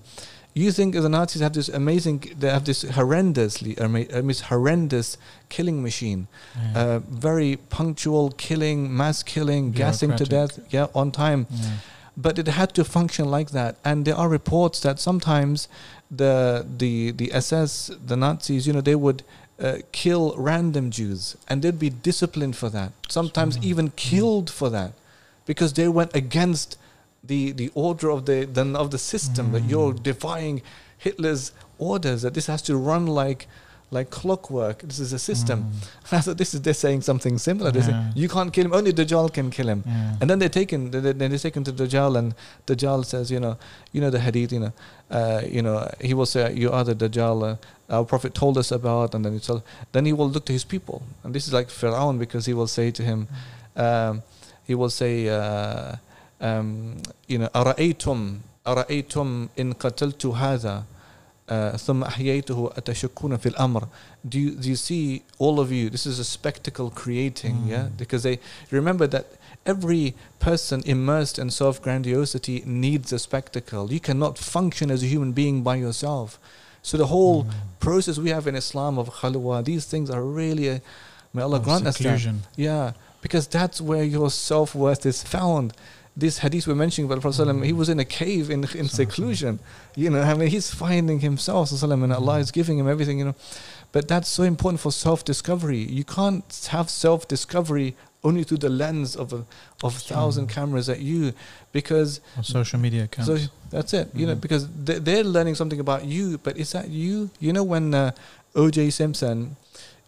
Speaker 2: you think the Nazis have this amazing, they have this horrendously, ama- I mean, horrendous killing machine
Speaker 1: Yeah.
Speaker 2: uh, very punctual killing, mass killing, gassing to death,
Speaker 1: Bureaucratic.
Speaker 2: yeah, on time.
Speaker 1: Yeah.
Speaker 2: But it had to function like that. And there are reports that sometimes the the the SS, the Nazis, you know, they would uh, kill random Jews, and they'd be disciplined for that. Sometimes even killed for that, because they went against the the order of the, then of the system. That you're
Speaker 1: Mm.
Speaker 2: defying Hitler's orders. That this has to run like like clockwork. This is a system.
Speaker 1: Mm.
Speaker 2: I thought this is they're saying something similar. They say,
Speaker 1: Yeah.
Speaker 2: you can't kill him. Only Dajjal can kill him.
Speaker 1: Yeah.
Speaker 2: And then they take him. Then they, they take him to Dajjal, and Dajjal says, you know, you know the hadith, you know, uh, you know, he will say, you are the Dajjal. Uh, our Prophet told us about, and then he tell, then he will look to his people, and this is like Pharaoh because he will say to him, um, he will say, uh, um, you know, أرأيتم أرأيتم إن قتلت هذا uh, ثم أحييته أتشكون في الأمر do you, do you see all of you this is a spectacle creating yeah
Speaker 1: Mm.
Speaker 2: because they remember that every person immersed in self-grandiosity needs a spectacle you cannot function as a human being by yourself so the whole
Speaker 1: Mm.
Speaker 2: process we have in Islam of khalwa these things are really a, may Allah
Speaker 1: Of
Speaker 2: grant us that
Speaker 1: seclusion.
Speaker 2: yeah, because that's where your self worth is found. this hadith we're mentioning about Prophet, ﷺ, he was in a cave in, in seclusion. You know, I mean, he's finding himself, and Allah is giving him everything, you know. But that's so important for self discovery. You can't have self discovery only through the lens of a of thousand cameras at you because
Speaker 1: Of social media accounts.
Speaker 2: so that's it, you know,
Speaker 1: Mhm.
Speaker 2: because they, they're learning something about you, but is that you? You know, when uh, O.J. Simpson,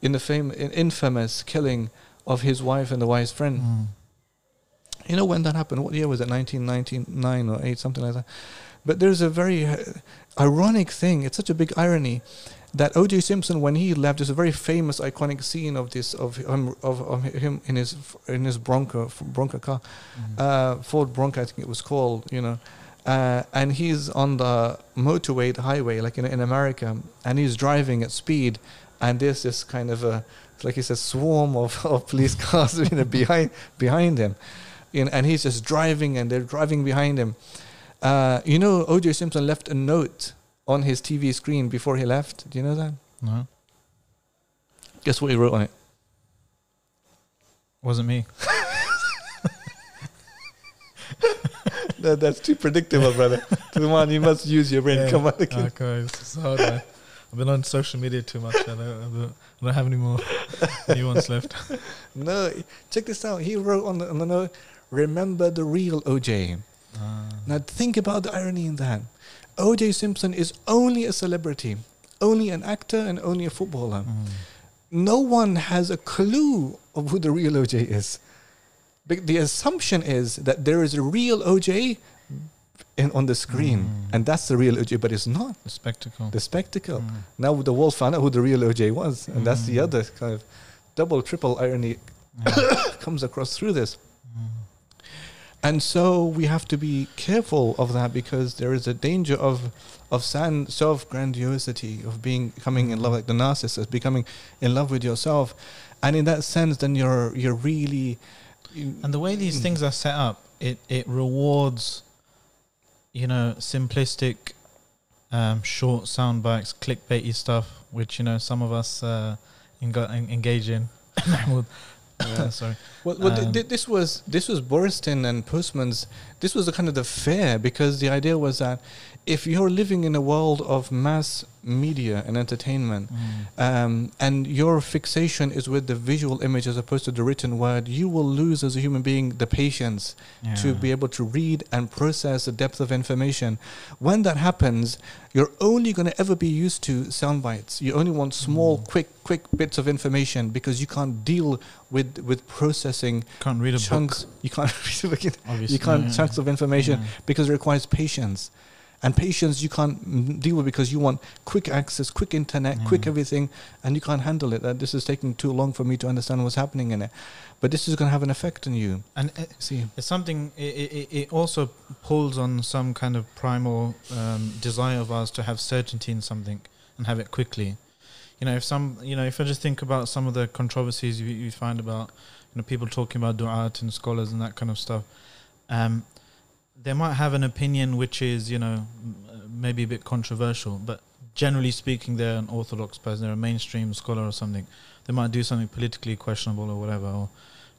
Speaker 2: in the fame, in infamous killing of his wife and the wife's friend,
Speaker 1: Mm.
Speaker 2: You know when that happened? What year was it? 1999 or 8, something like that. But there's a very uh, ironic thing. It's such a big irony that O.J. Simpson, when he left, there's a very famous, iconic scene of this of him of, of him in his in his Bronco Bronco car,
Speaker 1: Mm.
Speaker 2: uh, Ford Bronco, I think it was called. You know, uh, and he's on the motorway, the highway, like in in America, and he's driving at speed, and there's this kind of a like it's a swarm of, of police cars you know, behind behind him you know, and he's just driving and they're driving behind him. Uh, you know, O.J. Simpson left a note on his TV screen before he left. Do you know that?
Speaker 1: No,
Speaker 2: Guess what he wrote on it?
Speaker 1: wasn't me.
Speaker 2: that, that's too predictable, brother. Come on, you must use your brain.
Speaker 1: Yeah.
Speaker 2: Come on.
Speaker 1: Okay, it's hard. man. I've been on social media too much. I don't, I don't, I don't have any more new ones left.
Speaker 2: No, check this out. He wrote on the, on the note, remember the real OJ.
Speaker 1: Ah.
Speaker 2: Now think about the irony in that. OJ Simpson is only a celebrity, only an actor and only a footballer.
Speaker 1: Mm.
Speaker 2: No one has a clue of who the real OJ is. But the assumption is that there is a real OJ in, on the screen,
Speaker 1: Mm.
Speaker 2: and that's the real OJ, but it's not
Speaker 1: The spectacle.
Speaker 2: the spectacle.
Speaker 1: Mm.
Speaker 2: Now the world found out who the real OJ was, and that's the
Speaker 1: Mm.
Speaker 2: other kind of double, triple irony
Speaker 1: Yeah.
Speaker 2: comes across through this. And so we have to be careful of that because there is a danger of of self grandiosity, of being coming in love like the narcissist, becoming in love with yourself, and in that sense, then you're you're really
Speaker 1: And the way these things are set up, it, it rewards, you know, simplistic, um, short sound bites, clickbaity stuff, which you know some of us uh, engage in. Mahmoud.
Speaker 2: Yeah.
Speaker 1: sorry.
Speaker 2: Well, well
Speaker 1: Um,
Speaker 2: th- this was this was Boorstin and Postman's. This was the kind of the fair because the idea was that if you're living in a world of mass media and entertainment,
Speaker 1: Mm.
Speaker 2: um, and your fixation is with the visual image as opposed to the written word, you will lose as a human being the patience to be able to read and process the depth of information. When that happens, you're only going to ever be used to sound bites. You only want small,
Speaker 1: Mm.
Speaker 2: quick, quick bits of information because you can't deal with with processing
Speaker 1: Can't read a
Speaker 2: chunks.
Speaker 1: book.
Speaker 2: You can't read a book.
Speaker 1: Obviously,
Speaker 2: You can't
Speaker 1: yeah.
Speaker 2: chunks of information
Speaker 1: Yeah.
Speaker 2: because it requires patience. And patience you can't deal with because you want quick access, quick internet, quick
Speaker 1: Mm.
Speaker 2: everything, and you can't handle it. That this is taking too long for me to understand what's happening in it. But this is going to have an effect on you.
Speaker 1: And it,
Speaker 2: See,
Speaker 1: it's something. It, it, it also pulls on some kind of primal um, desire of ours to have certainty in something and have it quickly. You know, if some, you know, if I just think about some of the controversies you, you find about, you know, people talking about du'at and scholars and that kind of stuff, um, they might have an opinion which is, you know, maybe a bit controversial, but generally speaking, they're an orthodox person, they're a mainstream scholar or something. They might do something politically questionable or whatever, or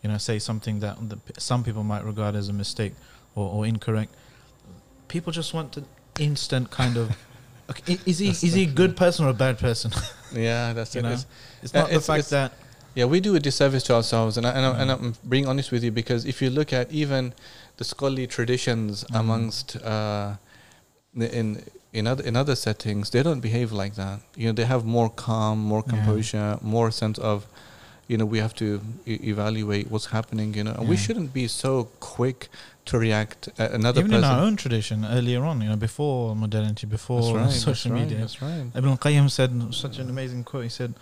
Speaker 1: you know, say something that the, some people might regard as a mistake or, or incorrect. People just want to instant kind of. Okay, is he is he a good person or a bad person?
Speaker 2: yeah, that's
Speaker 1: You
Speaker 2: it.
Speaker 1: know?
Speaker 2: It's-
Speaker 1: It's
Speaker 2: Uh,
Speaker 1: not the
Speaker 2: it's-
Speaker 1: fact
Speaker 2: it's-
Speaker 1: that
Speaker 2: Yeah, we do a disservice to ourselves, and, I, and, I, and
Speaker 1: Mm.
Speaker 2: I'm being honest with you because if you look at even the scholarly traditions
Speaker 1: Mm.
Speaker 2: amongst uh, in in other in other settings, they don't behave like that. You know, they have more calm, more
Speaker 1: Yeah.
Speaker 2: composure, more sense of, you know, we have to e- evaluate what's happening. You know, and we shouldn't be so quick to react. Another
Speaker 1: even
Speaker 2: person.
Speaker 1: in our own tradition earlier on, you know, before modernity, before
Speaker 2: right,
Speaker 1: social
Speaker 2: that's
Speaker 1: media,
Speaker 2: Right, that's right.
Speaker 1: Ibn al-Qayyim said such an amazing quote. He said,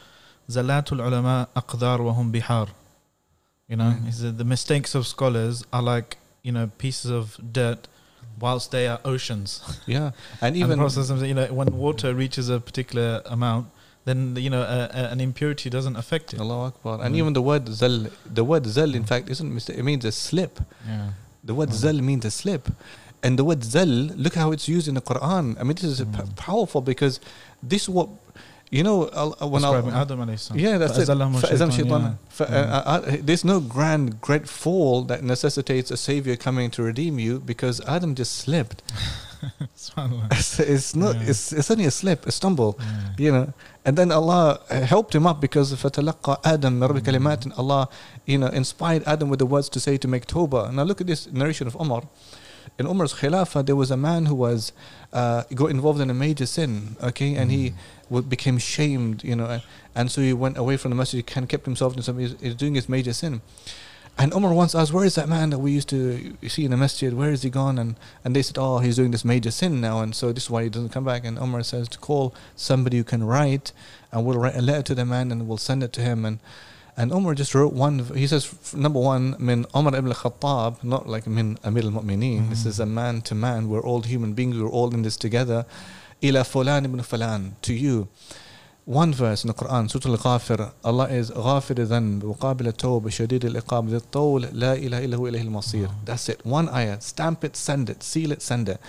Speaker 1: "Zalatul ulama aqdar wa hum bihar." You know,
Speaker 2: Mm.
Speaker 1: he said the mistakes of scholars are like you know pieces of dirt, whilst they are oceans.
Speaker 2: Yeah, and
Speaker 1: and
Speaker 2: even
Speaker 1: process you know when water reaches a particular amount, then you know an impurity doesn't affect it.
Speaker 2: Allah Akbar, and
Speaker 1: Mm.
Speaker 2: even the word zal, the word zal, in fact, isn't mistake. It means a slip.
Speaker 1: Yeah.
Speaker 2: The word
Speaker 1: Mm.
Speaker 2: zal means a slip. And the word zal, look how it's used in the Quran. I mean, this is p-
Speaker 1: Mm.
Speaker 2: powerful because this is what, you know, I'll- uh, when
Speaker 1: Describing
Speaker 2: I.
Speaker 1: Adam alayhi salam.
Speaker 2: Yeah, that's it.
Speaker 1: فَأَزَلَّهُمُ
Speaker 2: فَأَزَلَّهُمُ
Speaker 1: الشَّيْطَانُ,
Speaker 2: الشَّيْطَانُ. ف-
Speaker 1: yeah.
Speaker 2: uh, uh, uh, there's no grand, great fall that necessitates a savior coming to redeem you because Adam just slipped.
Speaker 1: Subhanallah.
Speaker 2: it's, it's not.
Speaker 1: Yeah.
Speaker 2: It's, it's only a slip, a stumble.
Speaker 1: Yeah.
Speaker 2: You know, and then Allah uh, helped him up because فَتَلَقَّى آدَمْ مِنْ رَبِّ
Speaker 1: Mm.
Speaker 2: كَلِمَاتٍ and Allah, you know, inspired Adam with the words to say to make tawbah. Now look at this narration of Umar. In Umar's Khilafah, there was a man who was uh, got involved in a major sin, okay, and he
Speaker 1: Mm.
Speaker 2: w- became shamed, you know, and so he went away from the masjid and kept himself in some, he's, he's doing his major sin. And Umar once asked, Where is that man that we used to see in the masjid? Where is he gone? And, and they said, Oh, he's doing this major sin now, and so this is why he doesn't come back. And Umar says to call somebody who can write, and we'll write a letter to the man and we'll send it to him. And and Umar just wrote one, he says, number one, min Umar ibn al-Khattab, not like min Amir al-Mu'mineen. This
Speaker 1: Mhm.
Speaker 2: is a man to man. We're all human beings. We're all in this together Ila fulan ibn fulan, to you. One verse in the Quran, Surah Al-Ghafir, Allah is غافر الذنب وقابل التوبة شديد العقاب ذي الطول لا إله إلا هو إليه المصير.
Speaker 1: Wow.
Speaker 2: That's it. One ayah. Stamp it, send it, seal it, send it.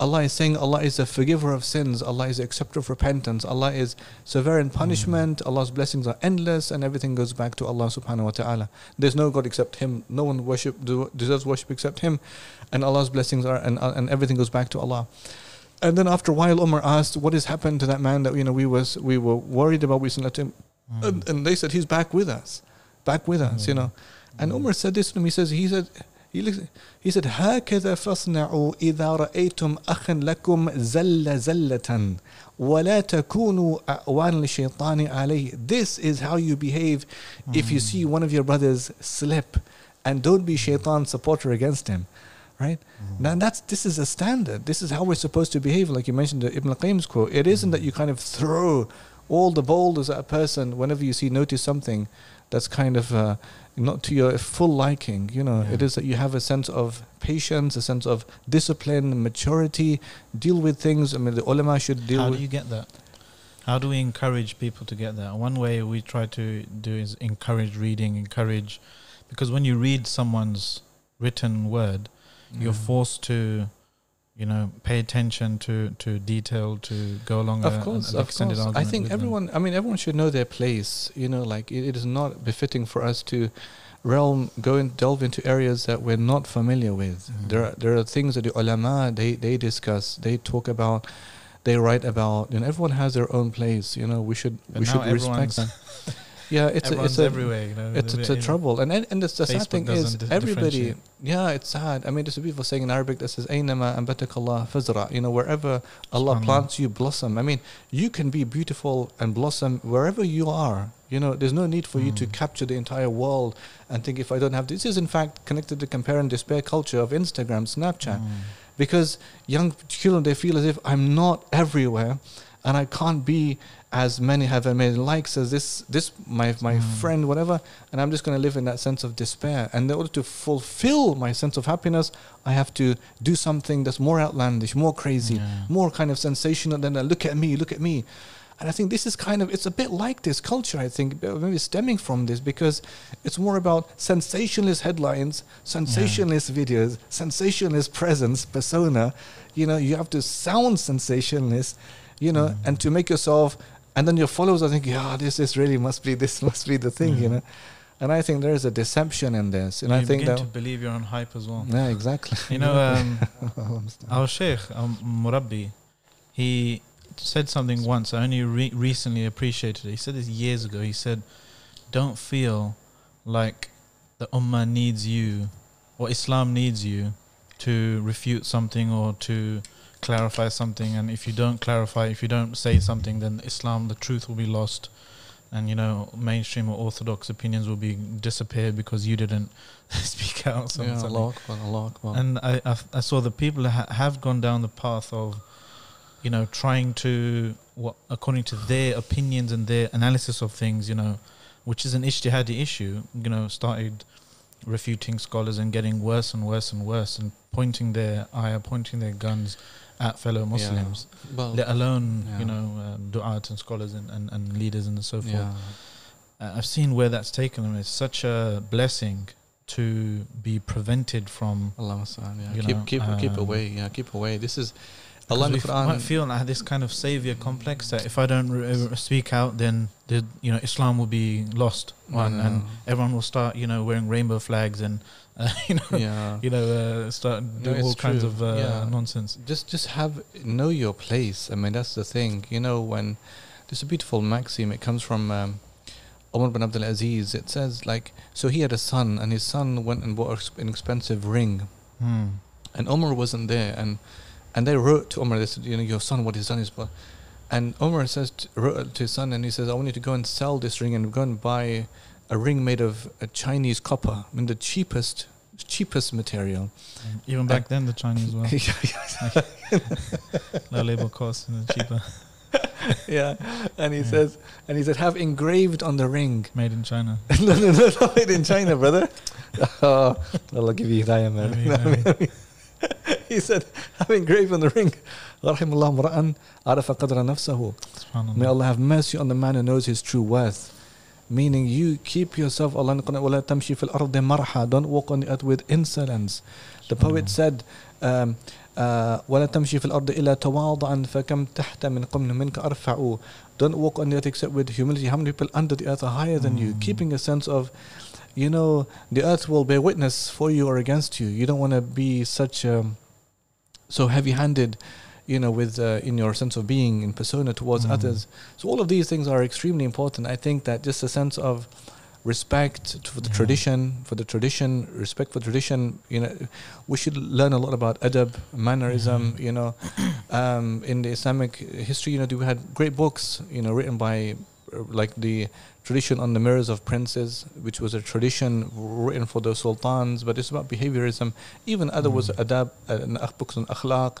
Speaker 2: Allah is saying Allah is a forgiver of sins, Allah is the acceptor of repentance, Allah is severe in punishment, Allah's blessings are endless, and everything goes back to Allah subhanahu wa ta'ala. There's no God except Him, no one worship deserves worship except Him, and Allah's blessings are and, and everything goes back to Allah. And then after a while Umar asked, What has happened to that man that you know we was we were worried about we sent him
Speaker 1: Mm.
Speaker 2: and, and they said he's back with us. Back with us, you know. And Umar said this to him, he says he said he, looks, he said هكذا فاصنعوا إذا رأيتم أخا لكم زل زلة ولا تكونوا أعوان للشيطان عليه This is how you behave if you see one of your brothers slip and don't be shaitan supporter against him right now that's this is a standard this is how we're supposed to behave like you mentioned the Ibn al-Qayyim's quote it isn't that you kind of throw all the boulders at a person whenever you see notice something that's kind of uh, not to your full liking. You know,
Speaker 1: Yeah.
Speaker 2: it is that you have a sense of patience, a sense of discipline, maturity, deal with things. I mean, the ulama should deal
Speaker 1: How
Speaker 2: with.
Speaker 1: do you get that? How do we encourage people to get that? One way we try to do is encourage reading, encourage, because when you read someone's written word, you're forced to, you know, pay attention to to detail, to go along.
Speaker 2: Of
Speaker 1: a,
Speaker 2: course,
Speaker 1: an
Speaker 2: of course. I think
Speaker 1: with them.
Speaker 2: everyone. I mean, everyone should know their place. You know, like it, it is not befitting for us to realm go and delve into areas that we're not familiar with.
Speaker 1: Mhm.
Speaker 2: There, are, there are things that the ulama they they discuss, they talk about, they write about. Know, everyone has their own place. You know, we should
Speaker 1: But
Speaker 2: we should respect. Yeah, it's a, it's a,
Speaker 1: everywhere. You know,
Speaker 2: it's, it's a trouble, and and, and the, the sad thing is everybody. Yeah, it's sad. I mean, there's a beautiful saying in Arabic that says "Aynama anbatak Allah fazra." You know, wherever Allah plants you, blossom. I mean, you can be beautiful and blossom wherever you are. You know, there's no need for you to
Speaker 1: Mm.
Speaker 2: capture the entire world and think if I don't have this. This is in fact connected to compare and despair culture of Instagram, Snapchat
Speaker 1: Mm.
Speaker 2: because young children they feel as if I'm not everywhere and I can't be as many have many likes as this this my my
Speaker 1: Mm.
Speaker 2: friend whatever and I'm just going to live in that sense of despair and in order to fulfill my sense of happiness I have to do something that's more outlandish more crazy
Speaker 1: Yeah.
Speaker 2: more kind of sensational than uh, look at me look at me and I think this is kind of it's a bit like this culture I think maybe stemming from this because it's more about sensationalist headlines sensationalist videos sensationalist presence persona you know you have to sound sensationalist you know
Speaker 1: Mm.
Speaker 2: and to make yourself and then your followers are thinking yeah this is really must be this must be the thing you
Speaker 1: Mm.
Speaker 2: know and I think there is a deception in this and
Speaker 1: you
Speaker 2: I think
Speaker 1: begin
Speaker 2: that
Speaker 1: to believe you're on hype as well.
Speaker 2: yeah exactly
Speaker 1: You know, um, our sheikh, um, Murabbi, he said something once. I only re- recently appreciated it. He said this years ago. He said, "Don't feel like the ummah needs you, or Islam needs you, to refute something or to clarify something. And if you don't clarify, if you don't say something, then Islam, the truth will be lost." And you know, mainstream or orthodox opinions will be disappear because you didn't speak out. Something,
Speaker 2: yeah. Allah Akbar, Allah Akbar.
Speaker 1: And I, I, I saw the people ha- have gone down the path of, you know, trying to, what according to their opinions and their analysis of things, you know, which is an ijtihadi issue, you know, started refuting scholars and getting worse and worse and worse and pointing their ayah, pointing their guns at fellow Muslims,
Speaker 2: well,
Speaker 1: let alone,
Speaker 2: yeah.
Speaker 1: you know, um, du'at and scholars and, and, and leaders and so forth.
Speaker 2: yeah.
Speaker 1: Uh, I've seen where that's taken them. It's such a blessing to be prevented from
Speaker 2: Allah yeah.
Speaker 1: You
Speaker 2: keep
Speaker 1: know,
Speaker 2: keep keep
Speaker 1: um,
Speaker 2: away, yeah, keep away. This is Allah
Speaker 1: we
Speaker 2: Quran.
Speaker 1: might feel like this kind of savior complex that if I don't re- speak out, then the, you know Islam will be lost, one, and everyone will start you know wearing rainbow flags and uh, you know
Speaker 2: yeah.
Speaker 1: you know uh, start
Speaker 2: No,
Speaker 1: all kinds
Speaker 2: true.
Speaker 1: of uh,
Speaker 2: Yeah.
Speaker 1: nonsense.
Speaker 2: just just have know your place. I mean, that's the thing. You know, when there's a beautiful maxim. It comes from um, Umar bin Abdul Aziz. It says like, so he had a son, and his son went and bought an expensive ring,
Speaker 1: Hmm.
Speaker 2: and Umar wasn't there, and and they wrote to Umar. They said, you know, your son, what he's done is, but. And Umar says to, wrote to his son, and he says, I want you to go and sell this ring and go and buy a ring made of Chinese copper, I mean the cheapest cheapest material.
Speaker 1: Even back then, the Chinese were.
Speaker 2: like,
Speaker 1: low labor costs and cheaper.
Speaker 2: yeah, and he
Speaker 1: yeah.
Speaker 2: says, and he said, have engraved on the ring.
Speaker 1: Made in China.
Speaker 2: no, no, no, not made in China, brother. oh, Allah give you hidayah, man.
Speaker 1: Maybe,
Speaker 2: no, maybe. he said, have engraved on the ring. Rahimullah mura'an
Speaker 1: arafa.
Speaker 2: May Allah have mercy on the man who knows his true worth Meaning, you keep yourself, Allah in the Quran, وَلَا تَمْشِي فِي الْأَرْضِ مَرْحًا Don't walk on the earth with insolence. The poet said, um, uh, ولا تمشي في الأرض إلا تواضعا فكم تحت من قمن منك أرفع don't walk on the earth except with humility how many people under the earth are higher than you
Speaker 1: Mm.
Speaker 2: keeping a sense of you know the earth will bear witness for you or against you you don't want to be such um, so heavy-handed you know with uh, in your sense of being in persona towards
Speaker 1: Mm.
Speaker 2: others so all of these things are extremely important i think that just a sense of respect for the
Speaker 1: Yeah.
Speaker 2: tradition for the tradition respect for tradition you know we should learn a lot about adab mannerism
Speaker 1: Mhm.
Speaker 2: you know um, in the islamic history you know we had great books you know written by uh, like the tradition on the mirrors of princes which was a tradition written for the sultans but it's about behaviorism even other was
Speaker 1: Mm.
Speaker 2: adab uh, books on akhlaq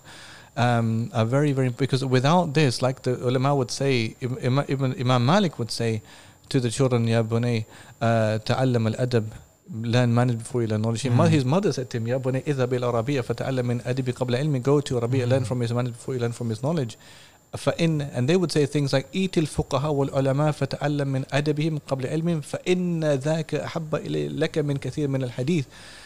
Speaker 2: um, are very, very because without this, like the ulama would say, even Imam Malik would say to the children, Ya bunay, uh, ta'allam al adab, learn manners before you learn knowledge.
Speaker 1: Mm.
Speaker 2: His mother said to him, Ya bunay, idha bil arabiya fata'allam min adibi qabla ilmi, go to Rabi'ah, mm. learn
Speaker 1: hmm.
Speaker 2: from his manners before you learn from his knowledge. فإن and they would say things like إيت الفقهاء والعلماء فتعلم من أدبهم قبل علمهم فإن ذاك أحب لك من كثير من الحديث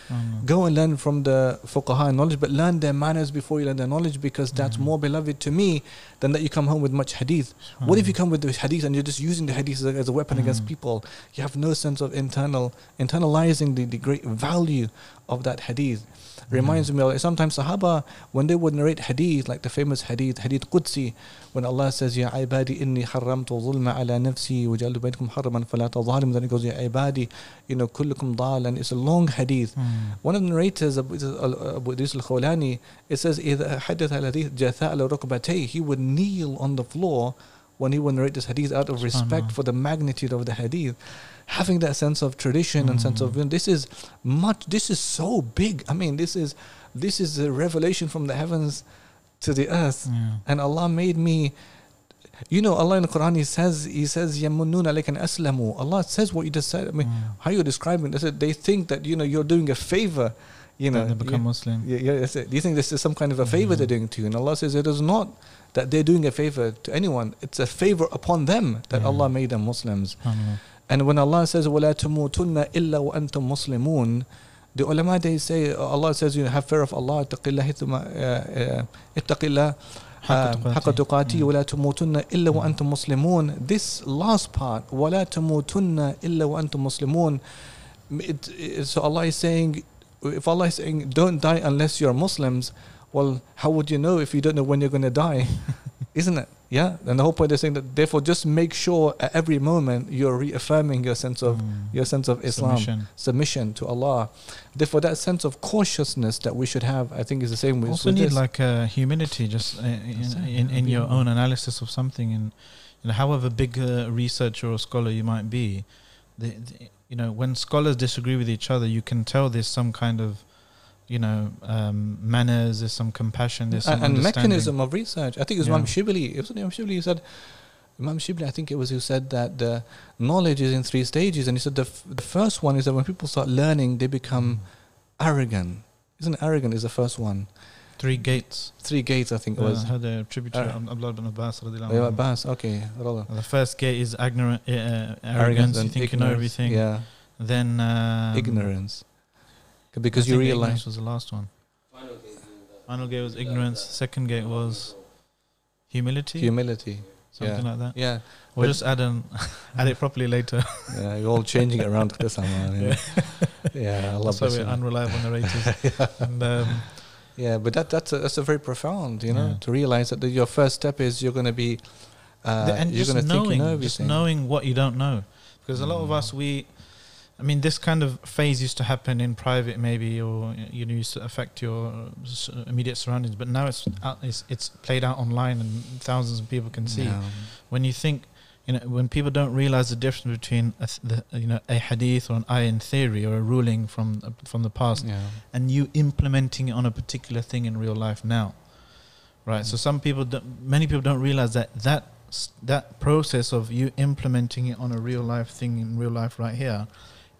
Speaker 1: Mm.
Speaker 2: go and learn from the fuqaha and knowledge, but learn their manners before you learn their knowledge because that's
Speaker 1: Mhm.
Speaker 2: more beloved to me than that you come home with much hadith. What if you come with the hadith and you're just using the hadith as a, as a weapon against
Speaker 1: Mm.
Speaker 2: people? You have no sense of internal internalizing the, the great value of that hadith. Reminds me of sometimes Sahaba when they would narrate hadith, like the famous hadith, hadith Qudsi, when Allah says, Ya ibadi inni haramtu zulma ala nafsi wajaltu bainakum haraman fala tadhalim. Then it goes, Ya ibadi, you know, kullukum dal, and it's a long hadith.
Speaker 1: Mm.
Speaker 2: One of the narrators, Abu Abu Idris al-Khawlani, it says, إذا حدث الحديث جثاء على ركبتيه He would kneel on the floor when he would narrate this hadith out of respect for the magnitude of the hadith having that sense of tradition mm. and sense of
Speaker 1: mm.
Speaker 2: you know, this is much this is so big i mean this is this is a revelation from the heavens to the earth
Speaker 1: yeah.
Speaker 2: and allah made me you know allah in the quran he says he says yamunnun alaykan aslamu allah says what you just said i mean
Speaker 1: mm.
Speaker 2: how you're describing this they think that you know you're doing a favor you know,
Speaker 1: they become you, Muslim.
Speaker 2: Yeah, yeah, Do you think this is some kind of a favor
Speaker 1: mm.
Speaker 2: they're doing to you? And Allah says it is not that they're doing a favor to anyone. It's a favor upon them that
Speaker 1: Yeah.
Speaker 2: Allah made them Muslims.
Speaker 1: SubhanAllah.
Speaker 2: And when Allah says وَلَا تَمُوتُنَّ إِلَّا وَأَنْتُمْ مُسْلِمُون the ulama they say Allah says you know, have fear of Allah اتق الله ثم uh, اتق الله
Speaker 1: حق
Speaker 2: um, حق
Speaker 1: تقاته.
Speaker 2: تقاته
Speaker 1: Mm.
Speaker 2: ولا تموتن إلا وأنتم مسلمون this last part ولا تموتن إلا وأنتم مسلمون it, it, so Allah is saying if Allah is saying don't die unless you're Muslims well how would you know if you don't know when you're going to die? Isn't it? Yeah. And the whole point is saying that therefore just make sure at every moment you're reaffirming your sense of
Speaker 1: Mm.
Speaker 2: your sense of Islam.
Speaker 1: Submission.
Speaker 2: submission to Allah. Therefore that sense of cautiousness that we should have I think is the same with,
Speaker 1: also
Speaker 2: with
Speaker 1: need
Speaker 2: this.
Speaker 1: like uh, humility just uh, in,
Speaker 2: Exactly,
Speaker 1: in, in your own analysis of something and you know however big a researcher or scholar you might be the, the, you know when scholars disagree with each other you can tell there's some kind of you know um, manners there's some compassion there's some
Speaker 2: and, and mechanism of research. I think it was
Speaker 1: Yeah.
Speaker 2: Imam Shibli. It was Imam Shibli who said, Imam Shibli, I think it was who said that the knowledge is in three stages. And he said the, f- the first one is that when people start learning, they become arrogant. Isn't arrogant is the first one?
Speaker 1: three gates
Speaker 2: Three gates, I think it
Speaker 1: uh,
Speaker 2: was.
Speaker 1: had a tributary
Speaker 2: Uh,
Speaker 1: Abdullah ibn Abbas
Speaker 2: Yeah. Abbas, okay.
Speaker 1: The first gate is ignorant, uh, arrogance, you
Speaker 2: and
Speaker 1: think you know everything
Speaker 2: Yeah,
Speaker 1: then um,
Speaker 2: ignorance.
Speaker 1: I
Speaker 2: Because you realize.
Speaker 1: ignorance was the last one Final gate was ignorance. Second gate was humility,
Speaker 2: Humility.
Speaker 1: something
Speaker 2: yeah.
Speaker 1: like that.
Speaker 2: Yeah,
Speaker 1: We'll
Speaker 2: But-
Speaker 1: just add an add it properly later.
Speaker 2: yeah, you're all changing it around to someone. Yeah, yeah Allah
Speaker 1: That's why
Speaker 2: bless
Speaker 1: we're unreliable narrators. and um,
Speaker 2: Yeah, but that that's a, that's a very profound, you know,
Speaker 1: Yeah.
Speaker 2: to realize that the, your first step is you're going to be, uh,
Speaker 1: the- and
Speaker 2: you're
Speaker 1: just
Speaker 2: going to think you
Speaker 1: knowing,
Speaker 2: know
Speaker 1: just knowing what you don't know, because a lot of
Speaker 2: Mm.
Speaker 1: us we. I mean, this kind of phase used to happen in private, maybe, or you know, used to affect your immediate surroundings. But now it's out, it's it's played out online, and thousands of people can see.
Speaker 2: Yeah.
Speaker 1: when you think you know when people don't realize the difference between a, th- the, you know a hadith or an ayah in theory or a ruling from uh, from the past
Speaker 2: Yeah.
Speaker 1: and you implementing it on a particular thing in real life now right so
Speaker 2: Mm.
Speaker 1: some people don't, many people don't realize that that that process of you implementing it on a real life thing in real life right here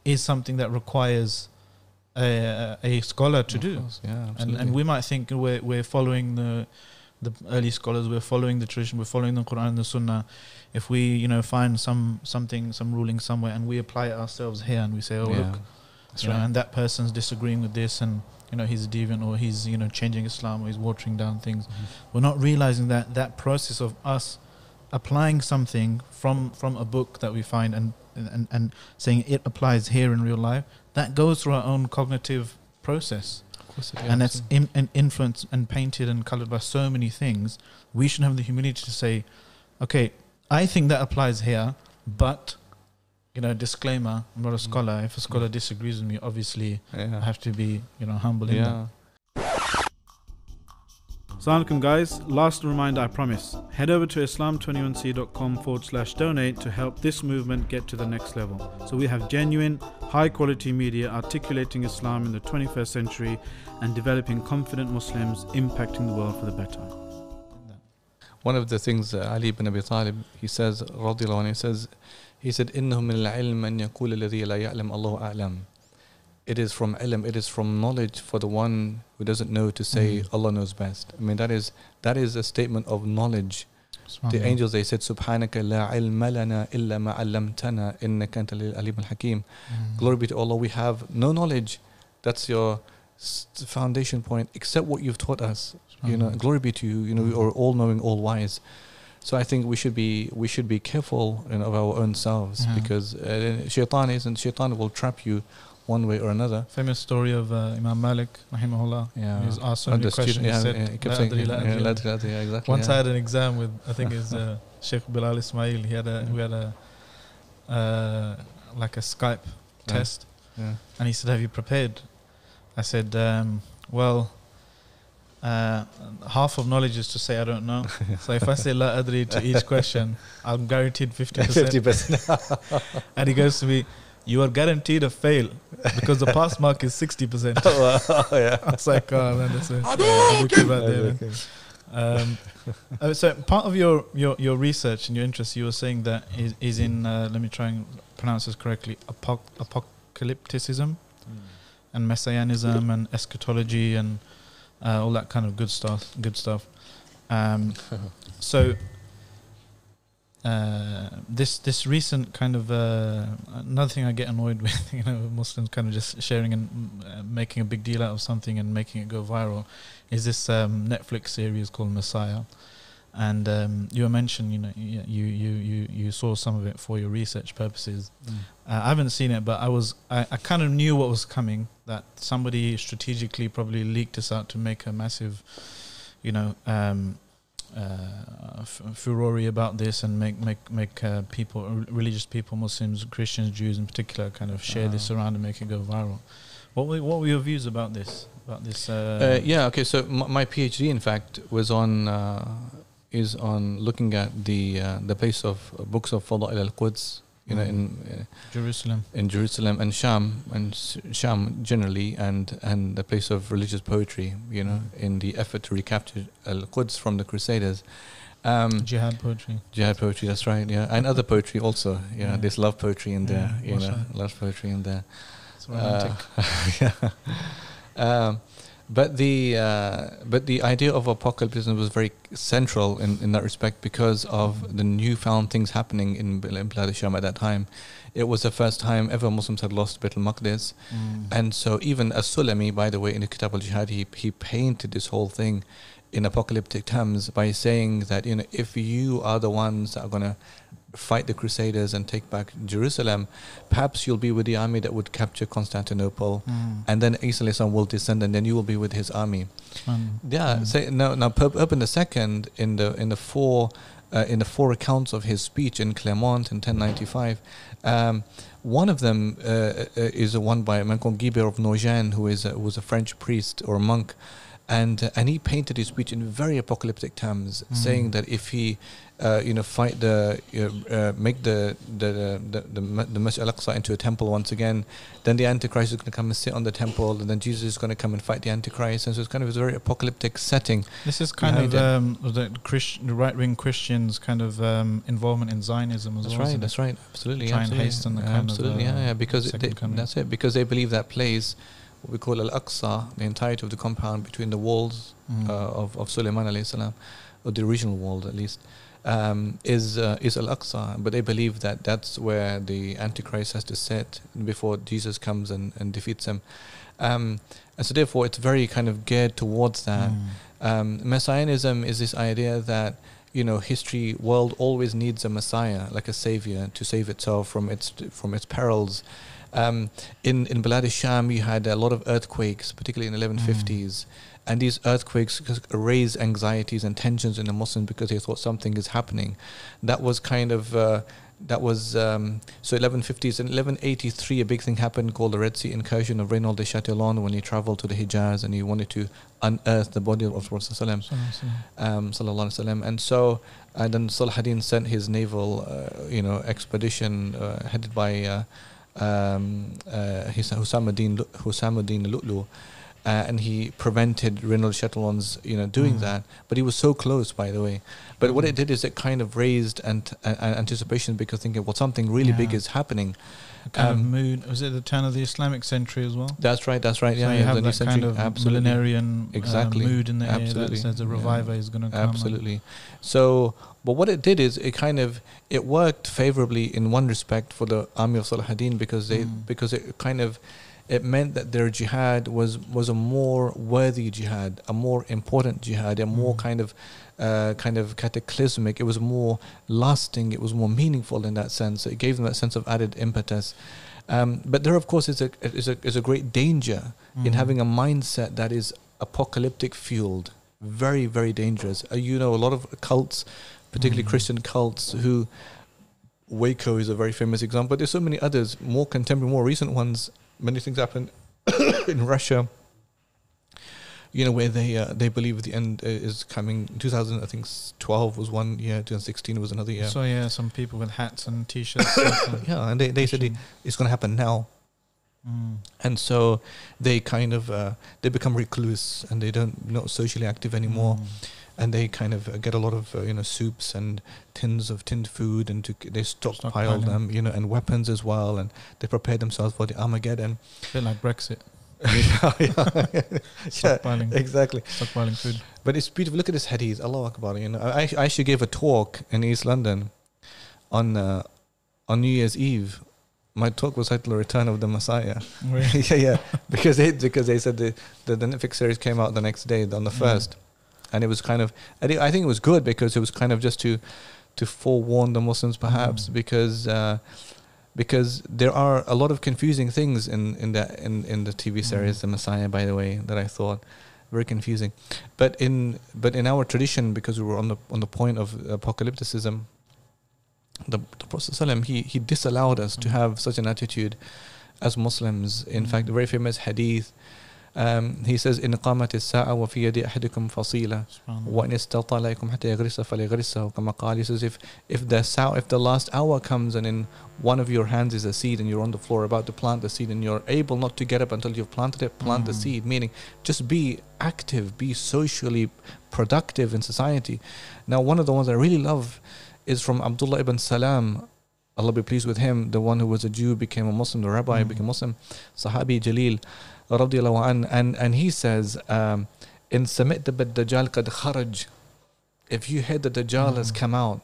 Speaker 1: is something that requires a, a scholar to
Speaker 2: Of
Speaker 1: do
Speaker 2: course, Yeah,
Speaker 1: and
Speaker 2: absolutely.
Speaker 1: and we might think we're we're following the the early scholars we're following the tradition we're following the Quran and the Sunnah if we you know find some something some ruling somewhere and we apply it ourselves here and we say oh
Speaker 2: yeah.
Speaker 1: look
Speaker 2: you
Speaker 1: right.
Speaker 2: know.
Speaker 1: And that person's disagreeing with this, and you know he's a deviant, or he's you know changing Islam, or he's watering down things. Mm-hmm. We're not realizing that that process of us applying something from from a book that we find and and and saying it applies here in real life. That goes through our own cognitive process,
Speaker 2: it-
Speaker 1: and
Speaker 2: yeah,
Speaker 1: it's in, in influenced and painted and colored by so many things. We should have the humility to say, okay, I think that applies here, but you know, disclaimer: I'm not a
Speaker 2: Mm.
Speaker 1: scholar. If a scholar disagrees with me, obviously
Speaker 2: yeah.
Speaker 1: I have to be, you know, humble in that.
Speaker 2: yeah.
Speaker 3: Assalamu alaikum guys, last reminder I promise. Head over to islam21c.com forward slash donate to help this movement get to the next level. So we have genuine, high quality media articulating Islam in the 21st century and developing confident Muslims impacting the world for the better.
Speaker 2: One of the things uh, Ali ibn Abi Talib he says radiallahu anhu, he says he said إنه من العلم أن يقول الذي لا يعلم الله أعلم it is from ilm, it is from knowledge for the one who doesn't know to say
Speaker 1: mm.
Speaker 2: Allah knows best. I mean that is that is a statement of knowledge. The angels they said Subhanaka la ilma lana illa ma allamtana innaka antal alim al hakim.
Speaker 1: Mm.
Speaker 2: Glory be to Allah, we have no knowledge. That's your foundation point except what you've taught us. You know, glory be to you, you know, we mm. are all knowing, all wise. So I think we should be we should be careful you know, of our own selves
Speaker 1: yeah.
Speaker 2: because uh, shaitan isn't shaitan will trap you one way or another.
Speaker 1: Famous story of uh, Imam Malik, rahimahullah.
Speaker 2: Yeah.
Speaker 1: He was asked so many questions.
Speaker 2: yeah,
Speaker 1: he said,
Speaker 2: yeah, he kept
Speaker 1: "La
Speaker 2: saying,
Speaker 1: adri, la adri."
Speaker 2: la adri, yeah, exactly.
Speaker 1: Once
Speaker 2: yeah.
Speaker 1: I had an exam with, I think it's uh, Sheikh Bilal Ismail. He had a, we had a, uh, like a Skype test,
Speaker 2: Yeah.
Speaker 1: and he said, "Have you prepared?" I said, um, "Well." Uh, half of knowledge is to say I don't know. so if I say la adri to each question, I'm guaranteed fifty percent.
Speaker 2: percent.
Speaker 1: And he goes to me, "You are guaranteed a fail because the pass mark is sixty percent."
Speaker 2: oh, yeah.
Speaker 1: I was like, "Oh man, that's a big kid right there, man." Um, uh, so part of your, your, your research and your interest, you were saying that is, is in. Uh, let me try and pronounce this correctly. Apoc- apocalypticism and messianism and eschatology and uh, all that kind of good stuff. Good stuff. Um, so uh, this this recent kind of uh, another thing I get annoyed with, you know, Muslims kind of just sharing and uh, making a big deal out of something and making it go viral, is this um, Netflix series called Messiah, and um, you mentioned, you know, you, you you you saw some of it for your research purposes. Uh, I haven't seen it, but I was I, I kind of knew what was coming. That somebody strategically probably leaked this out to make a massive, you know, um, uh, f- furore about this and make make make uh, people, r- religious people, Muslims, Christians, Jews in particular, kind of share this
Speaker 2: Ah.
Speaker 1: around and make it go viral. What were what were your views about this? About this? Uh,
Speaker 2: Uh, yeah. Okay. So my, my PhD, in fact, was on uh, is on looking at the uh, the place of uh, books of Fada'il al-Quds, you know, in uh,
Speaker 1: Jerusalem.
Speaker 2: in Jerusalem and Sham and Sham generally, and and the place of religious poetry, you know,
Speaker 1: Mm.
Speaker 2: in the effort to recapture al-Quds from the Crusaders. Um,
Speaker 1: Jihad poetry.
Speaker 2: Jihad poetry, that's right, yeah, and other poetry also. Yeah,
Speaker 1: Yeah.
Speaker 2: there's love poetry in there,
Speaker 1: Yeah,
Speaker 2: you know,
Speaker 1: mashallah.
Speaker 2: love poetry in there.
Speaker 1: It's romantic.
Speaker 2: Uh, yeah. Um, but the uh, but the idea of apocalypse was very central in, in that respect because of the newfound things happening in in Bilad al-Sham at that time. It was the first time ever Muslims had lost Beit al-Maqdis.
Speaker 1: Mm.
Speaker 2: And so even As-Sulami, by the way, in the Kitab al-Jihad, he, he painted this whole thing in apocalyptic terms by saying that, you know, if you are the ones that are going to fight the Crusaders and take back Jerusalem, perhaps you'll be with the army that would capture Constantinople.
Speaker 1: Mm.
Speaker 2: And then Isa will descend, and then you will be with his army.
Speaker 1: Fun.
Speaker 2: Yeah.
Speaker 1: Mm.
Speaker 2: Say now, now Pope Urban II in the in the four uh, in the four accounts of his speech in Clermont in 1095. Um, one of them uh, uh, is a one by a man called Guibert of Nogent, who is a, who was a French priest or monk, and uh, and he painted his speech in very apocalyptic terms,
Speaker 1: Mm.
Speaker 2: saying that if he, uh, you know, fight the, uh, uh, make the the the the, the, Masjid al-Aqsa into a temple once again, then the Antichrist is going to come and sit on the temple, and then Jesus is going to come and fight the Antichrist, and so it's kind of a very apocalyptic setting.
Speaker 1: This is kind of um, the, Christ, the right-wing Christians' kind of um, involvement in Zionism as
Speaker 2: That's
Speaker 1: well.
Speaker 2: right. That's right. Absolutely.
Speaker 1: Try and
Speaker 2: absolutely.
Speaker 1: hasten the kind of,
Speaker 2: absolutely. yeah,
Speaker 1: uh,
Speaker 2: yeah. Because they, that's it. Because they believe that place, what we call al-Aqsa, the entirety of the compound between the walls
Speaker 1: Mm.
Speaker 2: uh, of of Sulaiman alayhi salam, or the original wall at least. Um, is uh, is Al Aqsa, but they believe that that's where the Antichrist has to sit before Jesus comes and, and defeats him. Um, and so, therefore, it's very kind of geared towards that.
Speaker 1: Mm.
Speaker 2: Um, Messianism is this idea that you know history world always needs a Messiah, like a savior, to save itself from its from its perils. Um, in in Balad sham you had a lot of earthquakes, particularly in the 1150s. And these earthquakes raised anxieties and tensions in the Muslims because they thought something is happening. That was kind of uh, that was um, so 1150s and 1183 a big thing happened called the Red Sea incursion of Reynaud de Chatillon when he traveled to the Hijaz and he wanted to unearth the body of Prophet um, and so and then Salah sent his naval uh, you know expedition uh, headed by uh, هشام آه، الدين هشام الدين لؤلؤ uh, and he prevented Reynaud Chatillon's, you know, doing mm. that. But he was so close, by the way. But mm. what it did is it kind of raised uh, anticipation because thinking, well, something really yeah. big is happening.
Speaker 1: kind um, of mood. Was it the turn of the Islamic century as well?
Speaker 2: That's right. That's right.
Speaker 1: So
Speaker 2: yeah,
Speaker 1: you have that kind of Absolutely. millenarian uh,
Speaker 2: exactly.
Speaker 1: Uh, mood in the
Speaker 2: Absolutely.
Speaker 1: air that says a reviver
Speaker 2: yeah.
Speaker 1: is going to come.
Speaker 2: Absolutely. So, but what it did is it kind of it worked favorably in one respect for the army of Salah ad-Din because they mm. because it kind of it meant that their jihad was was a more worthy jihad, a more important jihad, a more mm. kind of uh, kind of cataclysmic. It was more lasting. It was more meaningful in that sense. It gave them that sense of added impetus. Um, but there, of course, is a is a is a great danger mm. in having a mindset that is apocalyptic fueled. Very very dangerous. Uh, you know, a lot of cults, particularly mm. Christian cults, who Waco is a very famous example. But there's so many others, more contemporary, more recent ones many things happen in Russia. You know where they uh, they believe the end uh, is coming. 2000, I think 12 was one year. 2016 was another year.
Speaker 1: So yeah, some people with hats and t-shirts.
Speaker 2: yeah, and they they said it, it's going to happen now. Mm. And so they kind of uh, they become recluse and they don't not socially active anymore. Mm and they kind of uh, get a lot of uh, you know soups and tins of tinned food and to, they stockpile them you know and weapons as well and they prepare themselves for the Armageddon.
Speaker 1: A bit like Brexit.
Speaker 2: yeah, yeah.
Speaker 1: Stockpiling.
Speaker 2: Yeah, exactly.
Speaker 1: Stockpiling food.
Speaker 2: But it's beautiful. Look at this hadith. Allah Akbar. You know, I, I actually gave a talk in East London on uh, on New Year's Eve. My talk was titled "The Return of the Messiah."
Speaker 1: Really?
Speaker 2: yeah, yeah. Because they because they said the, the the Netflix series came out the next day on the mm. And it was kind of I think it was good because it was kind of just to to forewarn the Muslims perhaps mm. because uh, because there are a lot of confusing things in in the in, in the TV mm. series mm. The Messiah by the way that I thought very confusing but in but in our tradition because we were on the on the point of apocalypticism the, the Prophet he he disallowed us mm. to have such an attitude as Muslims in fact a very famous hadith um, he says إن قامت الساعة وفي يد أحدكم فصيلة وإن استطاع لكم حتى يغرس فليغرسه كما قال he says if if the sow, if the last hour comes and in one of your hands is a seed and you're on the floor about to plant the seed and you're able not to get up until you've planted it plant mm. the seed meaning just be active be socially productive in society now one of the ones I really love is from Abdullah ibn Salam Allah be pleased with him the one who was a Jew became a Muslim the rabbi mm. became Muslim Sahabi Jalil radiallahu an, and, and he says, um, in سمعت بالدجال قد خرج if you hear the Dajjal mm. has come out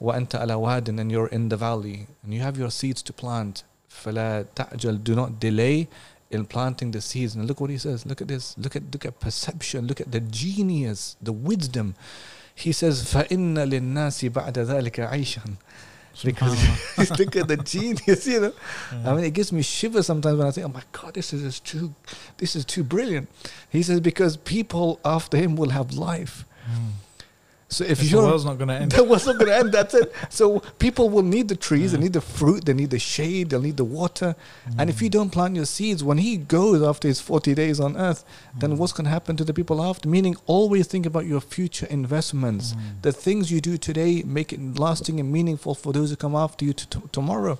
Speaker 2: وأنت على واد and you're in the valley and you have your seeds to plant فلا تعجل do not delay in planting the seeds and look what he says look at this look at look at perception look at the genius the wisdom he says فإن للناس بعد ذلك عيشا because look at the genius, you know. Yeah. I mean, it gives me shivers sometimes when I think, "Oh my God, this is too, this is too brilliant." He says because people after him will have life. Mm. So if
Speaker 1: you the world's not going to end,
Speaker 2: the world's not going to end. That's it. So people will need the trees, they need the fruit, they need the shade, they'll need the water. Mm. And if you mm. don't plant your seeds, when he goes after his forty days on earth, mm. then what's going to happen to the people after? Meaning, always think about your future investments. Mm. The things you do today make it lasting and meaningful for those who come after you t- tomorrow.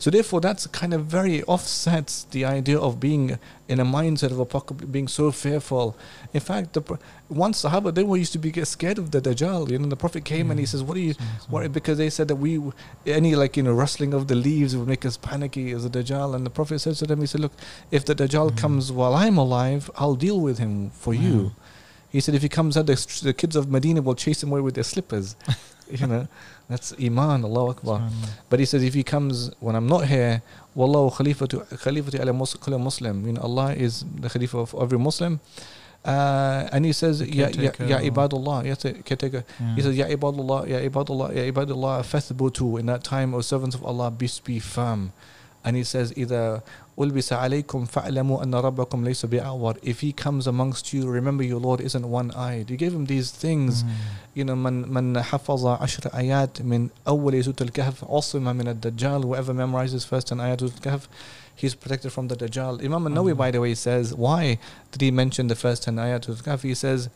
Speaker 2: So therefore, that's kind of very offsets the idea of being in a mindset of apocalypse, being so fearful. In fact, the one Sahaba they were used to be scared of the Dajjal. You know, the Prophet came mm. and he says, "What are you? What?" Because they said that we any like you know rustling of the leaves would make us panicky as a Dajjal. And the Prophet said to them, he said, "Look, if the Dajjal mm. comes while I'm alive, I'll deal with him for you." He said, if he comes out, the, the kids of Medina will chase him away with their slippers. you know, that's Iman, Allah Akbar. But he says, if he comes when I'm not here, Wallahu Khalifatu, khalifatu ala kulli Muslim. You know, Allah is the Khalifa of every Muslim. Uh, and he says, Ya, ya, ya ibadullah, ya caretaker.
Speaker 1: Yeah.
Speaker 2: He says, Ya ibadullah, Ya ibadullah, Ya ibadullah, fathbutu. In that time, O servants of Allah, be, be firm. And he says, either ألبس عليكم فاعلموا أن ربكم ليس بأعور if he comes amongst you remember your Lord isn't one-eyed you gave him these things
Speaker 1: mm.
Speaker 2: you know من من حفظ عشر آيات من أول سورة الكهف عصم من الدجال whoever memorizes first an ayat of الكهف he's protected from the Dajjal. Imam An-Nawawi,
Speaker 1: mm-hmm.
Speaker 2: by the way, says, why did he mention the first 10 ayat? He says,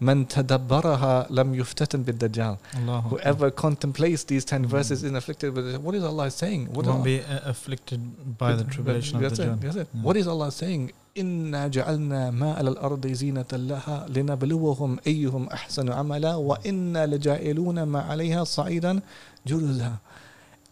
Speaker 2: من تدبرها لم يفتتن بالدجال.
Speaker 1: Allahu Akbar.
Speaker 2: Whoever contemplates these 10
Speaker 1: Mhm.
Speaker 2: verses is afflicted with it. What is Allah saying? What
Speaker 1: won't
Speaker 2: Allah-
Speaker 1: be uh, afflicted by the
Speaker 2: But-
Speaker 1: tribulation
Speaker 2: but
Speaker 1: of the
Speaker 2: that's it,
Speaker 1: Dajjal.
Speaker 2: that's it.
Speaker 1: Yeah.
Speaker 2: What is Allah saying? إنا جعلنا ما على الأرض زينة لها لنبلوهم أيهم أحسن عملا وإنا لجائلون ما عليها صعيدا جرزا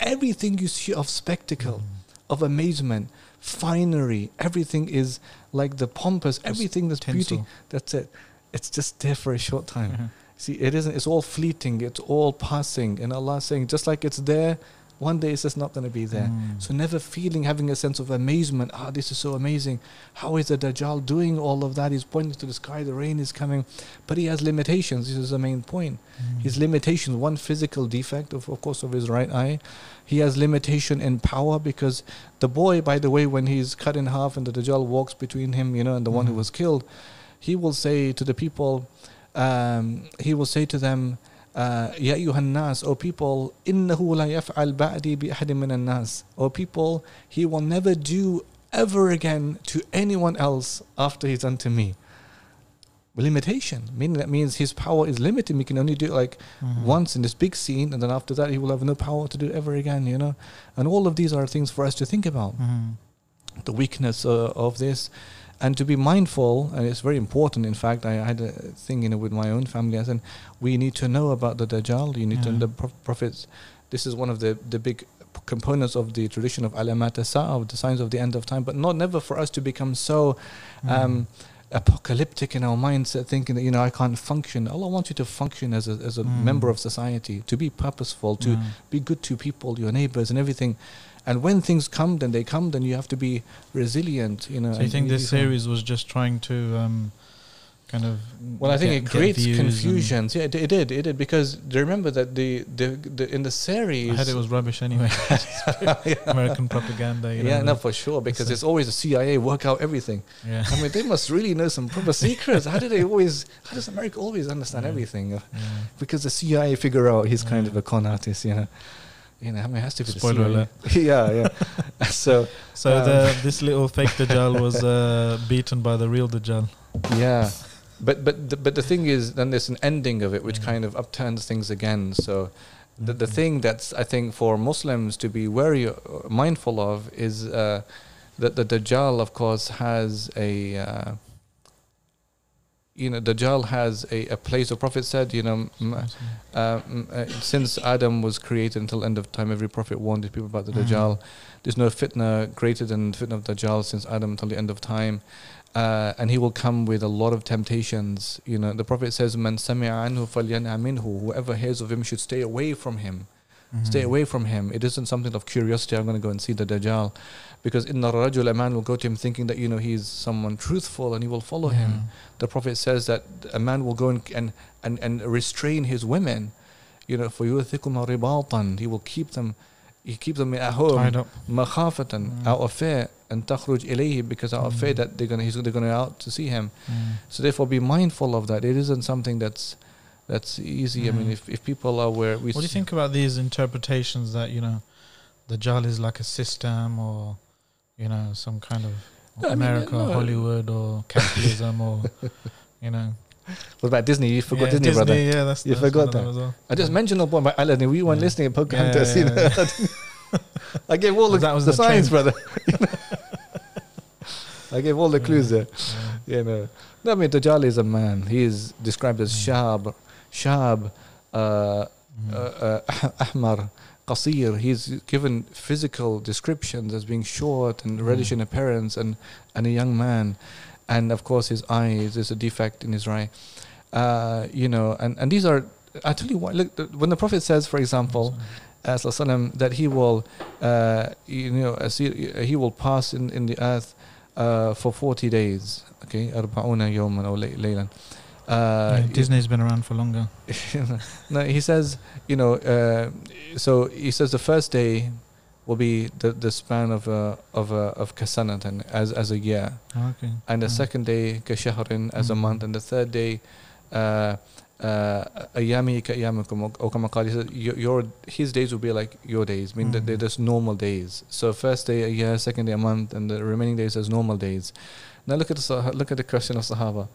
Speaker 2: Everything you see of spectacle, of amazement, finery, everything is like the pompous, everything that's beauty.
Speaker 1: Tinsel.
Speaker 2: That's it. It's just there for a short time.
Speaker 1: Mhm.
Speaker 2: See, it isn't. It's all fleeting. It's all passing. And Allah is saying, just like it's there, one day it's just not going to be there.
Speaker 1: Mm.
Speaker 2: So never feeling, having a sense of amazement. Ah, this is so amazing. How is the Dajjal doing all of that? He's pointing to the sky. The rain is coming, but he has limitations. This is the main point.
Speaker 1: Mm.
Speaker 2: His limitations. One physical defect, of, of course, of his right eye. He has limitation in power because the boy, by the way, when he's cut in half and the Dajjal walks between him, you know, and the one who
Speaker 1: Mhm.
Speaker 2: was killed, he will say to the people, um, he will say to them, uh, يا أيها الناس, O people, إنه لا يفعل بعدي بأحد من الناس. O people, he will never do ever again to anyone else after he's done to me. Limitation, meaning that means his power is limited. He can only do it like
Speaker 1: Mhm.
Speaker 2: once in this big scene, and then after that, he will have no power to do it ever again, you know. And all of these are things for us to think about
Speaker 1: Mhm.
Speaker 2: the weakness uh, of this and to be mindful and it's very important in fact i had a thing you know with my own family i said we need to know about the dajjal you need to
Speaker 1: Yeah.
Speaker 2: the pro- prophets this is one of the the big components of the tradition of alamat of the signs of the end of time but not never for us to become so um, apocalyptic in our mindset thinking that you know i can't function allah wants you to function as a, as a
Speaker 1: Mm.
Speaker 2: member of society to be purposeful to
Speaker 1: Yeah.
Speaker 2: be good to people, your neighbors, and everything. And when things come, then they come. Then you have to be resilient. You know.
Speaker 1: So you think this series was just trying to um, kind of
Speaker 2: Well, I think
Speaker 1: get-
Speaker 2: it creates confusions. Yeah, it, it did. It did because do you remember that the the, the in the series.
Speaker 1: I heard it was rubbish anyway. American propaganda. You know,
Speaker 2: yeah, no, for sure. Because it's always the CIA work out everything.
Speaker 1: yeah.
Speaker 2: I mean, they must really know some proper secrets. How do they always? How does America always understand
Speaker 1: Yeah.
Speaker 2: everything?
Speaker 1: yeah.
Speaker 2: Because the CIA figure out he's kind of a con artist. You know. You know, I mean, it has to be
Speaker 1: Spoiler alert.
Speaker 2: yeah, yeah. so
Speaker 1: So
Speaker 2: Um,
Speaker 1: the this little fake Dajjal was uh, beaten by the real Dajjal.
Speaker 2: Yeah, but but the, but the thing is, then there's an ending of it which
Speaker 1: Mm.
Speaker 2: kind of upturns things again. So the the
Speaker 1: Mhm.
Speaker 2: thing that's I think for Muslims to be very uh, mindful of is uh, that the Dajjal, of course, has a uh, you know Dajjal has a, a place. The Prophet said, you know. Uh, mm, uh, since Adam was created until end of time, every prophet warned the people about the
Speaker 1: Mhm.
Speaker 2: Dajjal. There's no fitna greater than the fitna of Dajjal since Adam until the end of time. Uh, and he will come with a lot of temptations. You know, the Prophet says, "Man sami'a anhu falyan'a minhu." Whoever hears of him should stay away from him. Mm-hmm.
Speaker 1: Stay
Speaker 2: away from him. It isn't something of curiosity. I'm going to go and see the Dajjal, because in the Rajul, a man will go to him thinking that you know he is someone truthful and he will follow him. The Prophet says that a man will go and and and, restrain his women, you know, for ribatan. He will keep them, he keeps them at home, makhafatan,
Speaker 1: mm.
Speaker 2: out of fear, and takhruj ilayhi because out of fear
Speaker 1: mm.
Speaker 2: that they're going to, they're going to out to see him.
Speaker 1: Mm.
Speaker 2: So therefore, be mindful of that. It isn't something that's that's easy. I mean,
Speaker 1: Mm.
Speaker 2: if, if people are aware, we
Speaker 1: What do you think about these interpretations that you know, Dajjal is like a system or you know some kind of
Speaker 2: No, I mean,
Speaker 1: America,
Speaker 2: no.
Speaker 1: Hollywood, or capitalism, or you know,
Speaker 2: What about Disney? You forgot
Speaker 1: Yeah,
Speaker 2: Disney, brother.
Speaker 1: Yeah, that's
Speaker 2: You
Speaker 1: that's
Speaker 2: forgot
Speaker 1: one of them
Speaker 2: that.
Speaker 1: well.
Speaker 2: I just
Speaker 1: Yeah.
Speaker 2: mentioned the point about Aladdin. We weren't
Speaker 1: Yeah.
Speaker 2: listening at
Speaker 1: Yeah,
Speaker 2: Pocahontas.
Speaker 1: yeah,
Speaker 2: you
Speaker 1: yeah,
Speaker 2: I gave all the,
Speaker 1: That was
Speaker 2: the
Speaker 1: the
Speaker 2: signs, brother. I gave all the clues there.
Speaker 1: Yeah.
Speaker 2: You know. No, I mean, Dajjal is a man. He is described as
Speaker 1: Mm.
Speaker 2: shab, shab, uh,
Speaker 1: Mhm.
Speaker 2: uh, uh, ahmar, qasir. He's given physical descriptions as being short and reddish
Speaker 1: Mm.
Speaker 2: in appearance and, and a young man. And of course, his eyes, there's a defect in his eye. Uh, you know, and, and these are I tell you what. Look, the, when the Prophet says, for example, uh, sallallahu that he will, uh, you know, as he, he will pass in, in the earth uh, for 40 days. Okay, أربعون يوما أو لي- ليلا. uh,
Speaker 1: Yeah, Disney's been around for longer.
Speaker 2: no, he says, you know, uh, so he says the first day will be the, the span of a of a of kasanatan as as a year,
Speaker 1: Oh, okay.
Speaker 2: and the
Speaker 1: Mm.
Speaker 2: second day kashahrin as a
Speaker 1: Mm.
Speaker 2: month, and the third day. Uh, uh, ayami ka'ayamikum, or- or kama qala, he your, his days will be like your days, I mean that they're just normal days. So first day a year, second day a month, and the remaining days as normal days. Now look at the look at the question of Sahaba.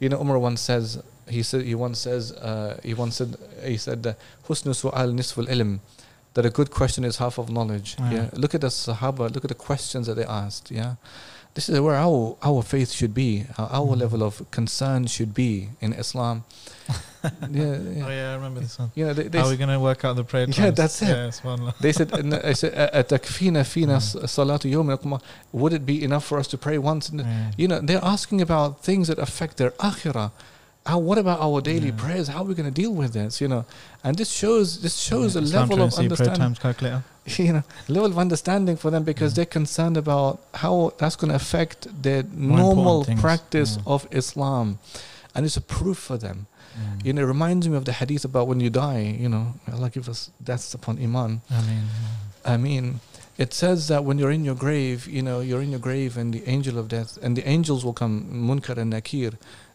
Speaker 2: You know, Umar once says he said he once says uh, he once said he said that husnu su'al nisful ilm that a good question is half of knowledge.
Speaker 1: Yeah.
Speaker 2: Yeah. Look at the Sahaba. Look at the questions that they asked. Yeah. This is where our our faith should be. Our, our
Speaker 1: Mm.
Speaker 2: level of concern should be in Islam. yeah, yeah.
Speaker 1: Oh
Speaker 2: yeah,
Speaker 1: I remember this one.
Speaker 2: Yeah, they,
Speaker 1: are we going to work out the prayer? Times?
Speaker 2: Yeah, that's it.
Speaker 1: Yeah,
Speaker 2: they said, I said, "Atakfina fina
Speaker 1: mm.
Speaker 2: salatu yawm Would it be enough for us to pray once?
Speaker 1: Yeah.
Speaker 2: You know, they're asking about things that affect their akhirah. How, what about our daily
Speaker 1: yeah.
Speaker 2: prayers? How are we going to deal with this? You know, and this shows this shows
Speaker 1: yeah,
Speaker 2: a level of understanding. You know, level of understanding for them because
Speaker 1: yeah.
Speaker 2: they're concerned about how that's going to affect their
Speaker 1: More
Speaker 2: normal practice of Islam, and it's a proof for them.
Speaker 1: Mm.
Speaker 2: You know, it reminds me of the hadith about when you die, you know, Allah give us death upon Iman.
Speaker 1: Ameen.
Speaker 2: I mean, it says that when you're in your grave, you know, you're in your grave and the angel of death, and the angels will come, Munkar and Nakir,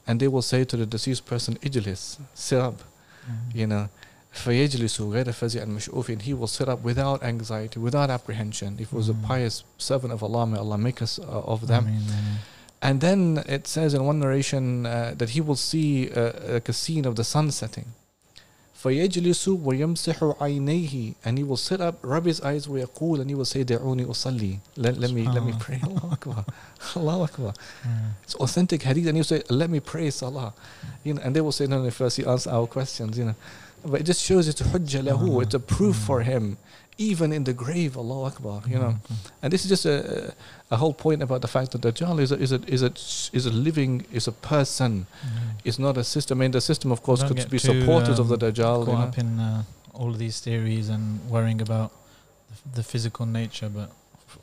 Speaker 2: and they will say to the deceased person, Ijlis, sit up,
Speaker 1: mm-hmm.
Speaker 2: you know. And he will sit up without anxiety, without apprehension. If it was mm. a
Speaker 1: mm-hmm.
Speaker 2: pious servant of Allah, may Allah make us uh, of them.
Speaker 1: Ameen, ameen.
Speaker 2: And then it says in one narration uh, that he will see uh, like a scene of the sun setting. فيجلس ويمسح عينيه and he will sit up, rub his eyes ويقول and he will say دعوني أصلي let, let me let me
Speaker 1: Subhanallah.
Speaker 2: pray Allah Akbar Allah Akbar
Speaker 1: yeah.
Speaker 2: it's authentic hadith and he will say let me pray Salah you know and they will say no no first you answer our questions you know but it just shows it's hujjah lahu
Speaker 1: Subhanallah.
Speaker 2: it's a proof
Speaker 1: Mm.
Speaker 2: for him even in the grave Allah Akbar you know
Speaker 1: Mm.
Speaker 2: and this is just a, a whole point about the fact that Dajjal is a, is a, is a, is a living, is a person.
Speaker 1: Yeah.
Speaker 2: It's not a system. I mean, the system, of course,
Speaker 1: Don't
Speaker 2: could be supporters of the
Speaker 1: um,
Speaker 2: Dajjal. You know?
Speaker 1: up in uh, all of these theories and worrying about the, physical nature, but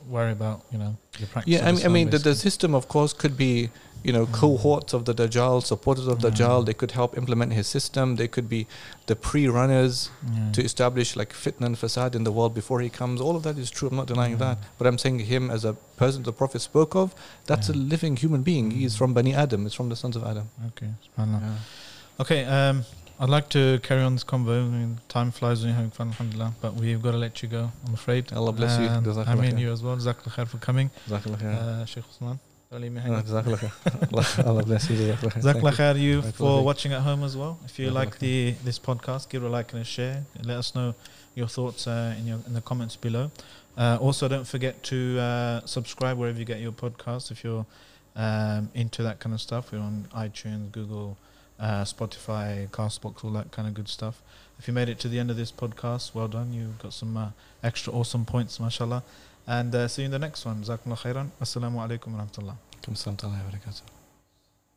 Speaker 1: worry about you know the practice.
Speaker 2: Yeah, I mean, I mean the, the system, of course, could be, you know,
Speaker 1: Mm.
Speaker 2: cohorts of the Dajjal, supporters of Dajjal.
Speaker 1: Mm.
Speaker 2: They could help implement his system. They could be the pre-runners
Speaker 1: Yeah.
Speaker 2: to establish like fitna and fasad in the world before he comes. All of that is true. I'm not denying
Speaker 1: Yeah.
Speaker 2: that. But I'm saying him as a person the Prophet spoke of, that's a living human being. He is
Speaker 1: Mm.
Speaker 2: from Bani Adam. It's from the sons of Adam.
Speaker 1: Okay, subhanallah.
Speaker 2: Yeah.
Speaker 1: Okay, um, I'd like to carry on this convo. I mean, time flies when you're having fun, alhamdulillah. But we've got to let you go, I'm afraid.
Speaker 2: Allah bless you.
Speaker 1: Um, I mean, you as well. Jazakallah khair for coming.
Speaker 2: Jazakallah khair.
Speaker 1: Uh, Sheikh Usman. Don't leave me
Speaker 2: Ah,
Speaker 1: hanging.
Speaker 2: Jazakallah khair. Allah- Allah bless you. Jazakallah khair.
Speaker 1: Jazakallah
Speaker 2: Thank
Speaker 1: khair you for watching at home as well. If you like the this podcast, give it a like and a share. And Let us know your thoughts uh, in your in the comments below. Uh, also, don't forget to uh, subscribe wherever you get your podcasts. If you're um, into that kind of stuff, we're on iTunes, Google, uh, Spotify, Castbox, all that kind of good stuff. If you made it to the end of this podcast, well done. You've got some uh, extra awesome points, mashallah. And uh, see you in the next one. Jazakumullah khairan. Assalamu alaikum wa rahmatullah.
Speaker 2: Assalamu alaikum wa rahmatullahi wa barakatuh.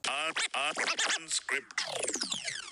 Speaker 4: Un- un- unscripted.